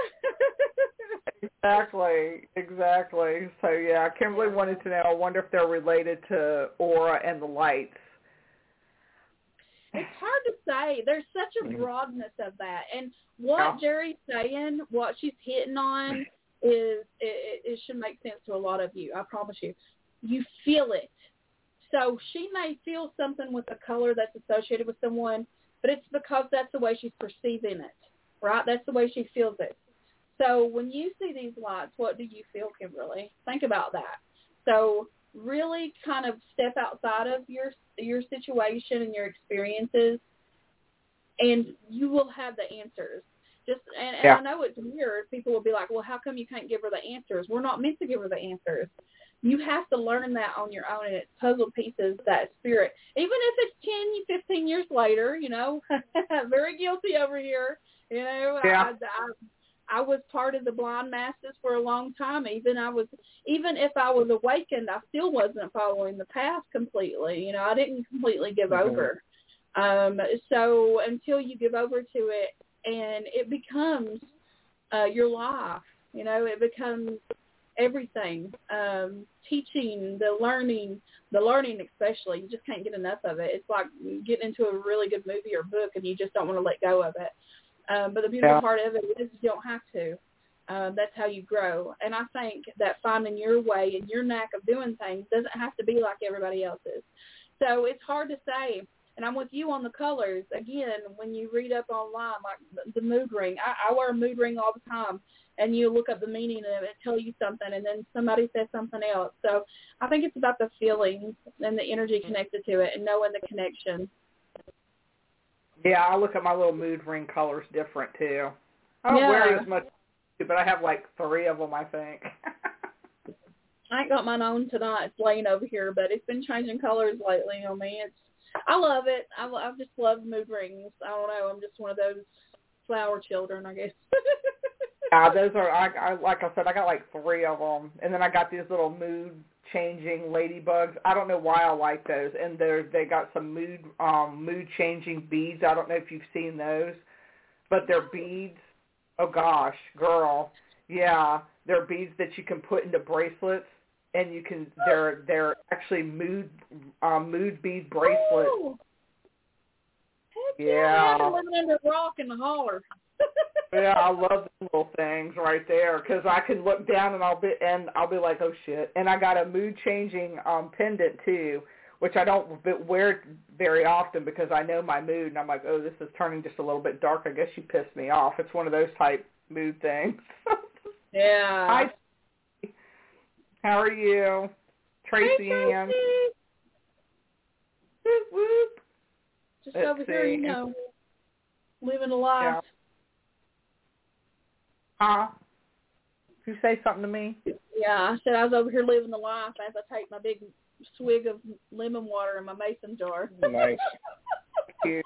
Exactly, exactly. So yeah, Kimberly wanted to know. I wonder if they're related to aura and the lights. it's hard to say. There's such a Mhm. broadness of that, and what Yeah. Jerry's saying, what she's hitting on, is it, it should make sense to a lot of you. I promise you. You feel it. So she may feel something with a color that's associated with someone, but it's because that's the way she's perceiving it, right? That's the way she feels it. So when you see these lights, what do you feel, Kimberly? Think about that. So really kind of step outside of your your situation and your experiences and you will have the answers. Just and, and Yeah. I know it's weird. People will be like, "Well, how come you can't give her the answers?" We're not meant to give her the answers. You have to learn that on your own, and it's puzzle pieces that spirit. Even if it's ten, fifteen years later, you know, very guilty over here. You know, Yeah. I, I, I was part of the blind masses for a long time. Even I was, even if I was awakened, I still wasn't following the path completely. You know, I didn't completely give Mhm. over. Um, so until you give over to it and it becomes uh, your life, you know, it becomes everything. Um, teaching, the learning, the learning especially, you just can't get enough of it. It's like getting into a really good movie or book and you just don't want to let go of it. Um, but the beautiful Yeah. part of it is you don't have to. Um, that's how you grow. And I think that finding your way and your knack of doing things doesn't have to be like everybody else's. So it's hard to say. And I'm with you on the colors. Again, when you read up online, like the- mood ring, I, I wear a mood ring all the time. And you look up the meaning of it, and tell you something, and then somebody says something else. So I think it's about the feelings and the energy connected to it and knowing the connection. Yeah, I look at my little mood ring colors different too. I don't wear as much, but I have like three of them, I think. I ain't got mine on tonight. It's laying over here, but it's been changing colors lately oh, on me. It's I love it. I, I just love mood rings. I don't know. I'm just one of those flower children, I guess. yeah, those are. I, I like I said, I got like three of them, and then I got these little mood changing ladybugs. I don't know why I like those, and they're they got some mood um mood changing beads. I don't know if you've seen those, but they're beads. Oh gosh, girl, yeah, they're beads that you can put into bracelets, and you can they're they're actually mood um mood bead bracelets. Heck Yeah. Living under a rock in the holler. Yeah, I love the little things right there because I can look down and I'll be and I'll be like, oh shit. And I got a mood changing um pendant too, which I don't wear very often because I know my mood and I'm like, oh, this is turning just a little bit dark. I guess you pissed me off. It's one of those type mood things. Yeah. Hi. How are you, Tracy Hey, Ann? Tracy. Whoop, whoop. Just Let's over here, you know, living a life. Huh? You say something to me? Yeah, I said I was over here living the life as I take my big swig of lemon water in my mason jar. Nice. Cute.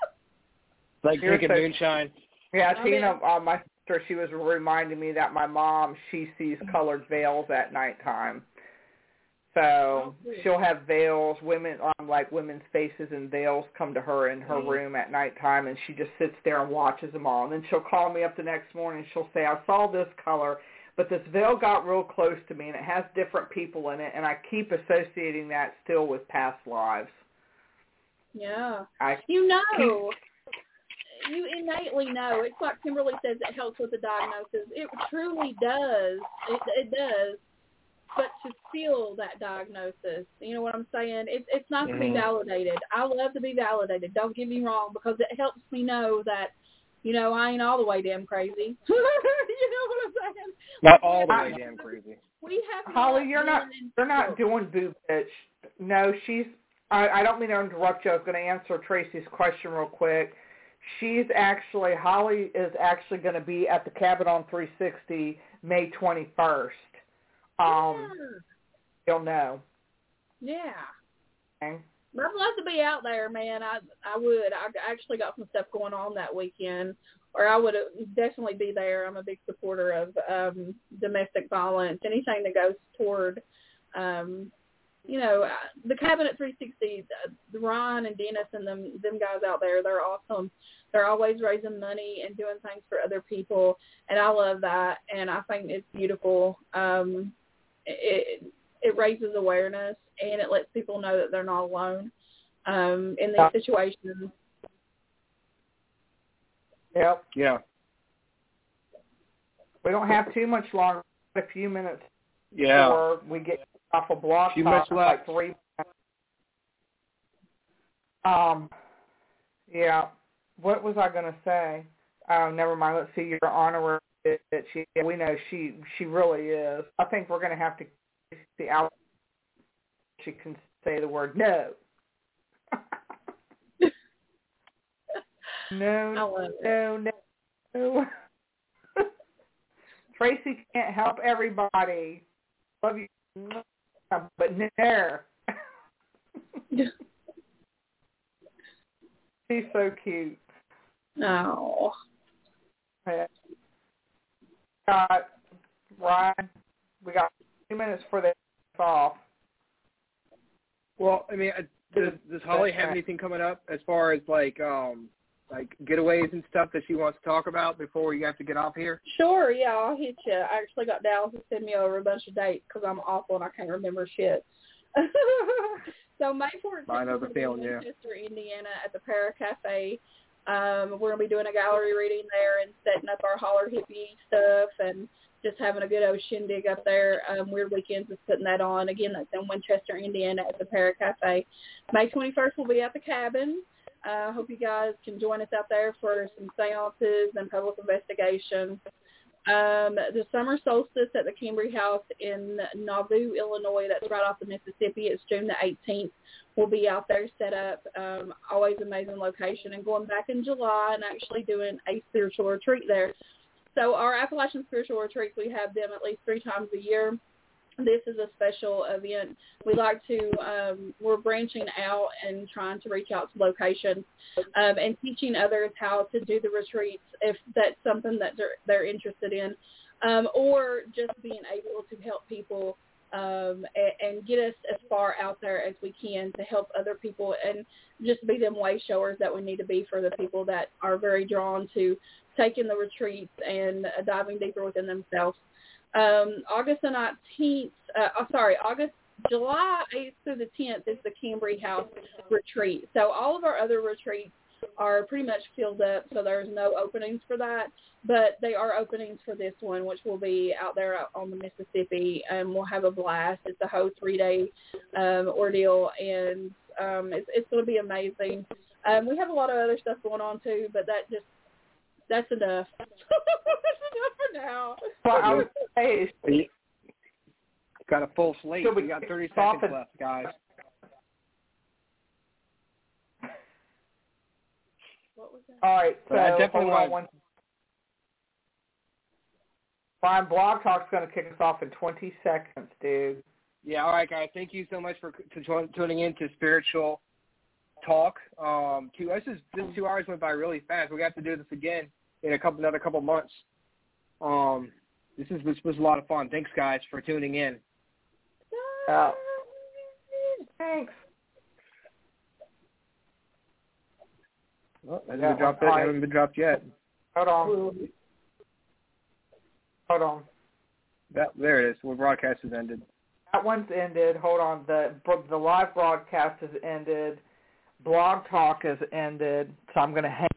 Like You're drinking so- moonshine. Yeah, I Tina, mean- uh, my sister, she was reminding me that my mom, she sees colored veils at nighttime. So Oh, she'll have veils, women um, like women's faces and veils come to her in her Mhm. room at nighttime, and she just sits there and watches them all. And then she'll call me up the next morning. She'll say, "I saw this color, but this veil got real close to me, and it has different people in it, and I keep associating that still with past lives." Yeah. I You know, you innately know. It's like Kimberly says it helps with the diagnosis. It truly does. It, it does. But to feel that diagnosis, you know what I'm saying? It's it's nice to be Mhm. validated. I love to be validated. Don't get me wrong, because it helps me know that, you know, I ain't all the way damn crazy. you know what I'm saying? Not all the I- way damn crazy. We have Holly, you're not been- you're not doing boob bitch. No, she's. I, I don't mean to interrupt you. I was going to answer Tracy's question real quick. She's actually Holly is actually going to be at the Cabin on 360 May 21st. Um, you'll know. yeah. Okay? I'd love to be out there, man. I I would. I actually got some stuff going on that weekend, or I would definitely be there. I'm a big supporter of um domestic violence. Anything that goes toward, um, you know, uh, the Cabinet 360. Uh, Ryan and Dennis and them them guys out there, they're awesome. They're always raising money and doing things for other people, and I love that. And I think it's beautiful. Um, it it raises awareness and it lets people know that they're not alone um, in these Yeah. situations. Yep. Yeah. We don't have too much longer. A few minutes Yeah. before we get off a block. Few talk, minutes like left. three. Um. Yeah. What was I going to say? Oh, never mind. Let's see. Your honorary that she. We know she. She really is. I think we're going to have to see out. She can say the word no. no. I love it. No, no, no. Tracy can't help everybody. Love you, but there. She's so cute. No. Yeah. Got Ryan. We got two minutes for this off. Well, I mean, uh, does does Holly have anything coming up as far as like um like getaways and stuff that she wants to talk about before you have to get off here? Sure, yeah, I'll hit you. I actually got Dallas to send me over a bunch of dates because I'm awful and I can't remember shit. so May 14th, I know we're the gonna in feeling, yeah. Manchester, Indiana, at the Para Cafe. Um, we're gonna be doing a gallery reading there and setting up our holler hippie stuff and just having a good old shindig up there. Um, Weird Weekends is putting that on. Again, that's in Winchester, Indiana, at the Para Cafe. May 21st, we'll be at the cabin. I uh, hope you guys can join us out there for some seances and public investigation. Um, the summer solstice at the Cambry House in Nauvoo, Illinois, that's right off the Mississippi. It's June the 18th. We'll be out there set up. Um, always amazing location. And going back in July and actually doing a spiritual retreat there. So our Appalachian spiritual retreats, we have them at least three times a year. This is a special event. We like to, um, we're branching out and trying to reach out to locations um, and teaching others how to do the retreats if that's something that they're, they're interested in, um, or just being able to help people um, and, and get us as far out there as we can to help other people and just be them way showers that we need to be for the people that are very drawn to taking the retreats and diving deeper within themselves. Um, August the 19th, uh, oh, sorry, August, July 8th through the 10th is the Cambry House retreat. So all of our other retreats are pretty much filled up, so there's no openings for that. But they are openings for this one, which will be out there on the Mississippi, and we'll have a blast. It's a whole three-day um, ordeal, and um, it's, it's going to be amazing. Um, we have a lot of other stuff going on too, but that just that's enough. that's enough for now. Well, I would say got a full slate. So we You got 30 seconds at- left, guys. What was that? all right. So But I definitely want- one. Brian, Blog Talk's going to kick us off in 20 seconds, dude. Yeah, all right, guys. Thank you so much for to join, tuning in to Spiritual Talk. Um, two, this is this two hours went by really fast. We got to do this again in a couple another couple months. Um, this is this was a lot of fun. Thanks, guys, for tuning in. Uh, thanks. Well, hasn't Yeah, been dropped all yet. right. Haven't been dropped yet. Hold on. Hold on. That there it is. Where broadcast has ended. That one's ended. Hold on. The the live broadcast has ended. Blog Talk has ended. So I'm going to hang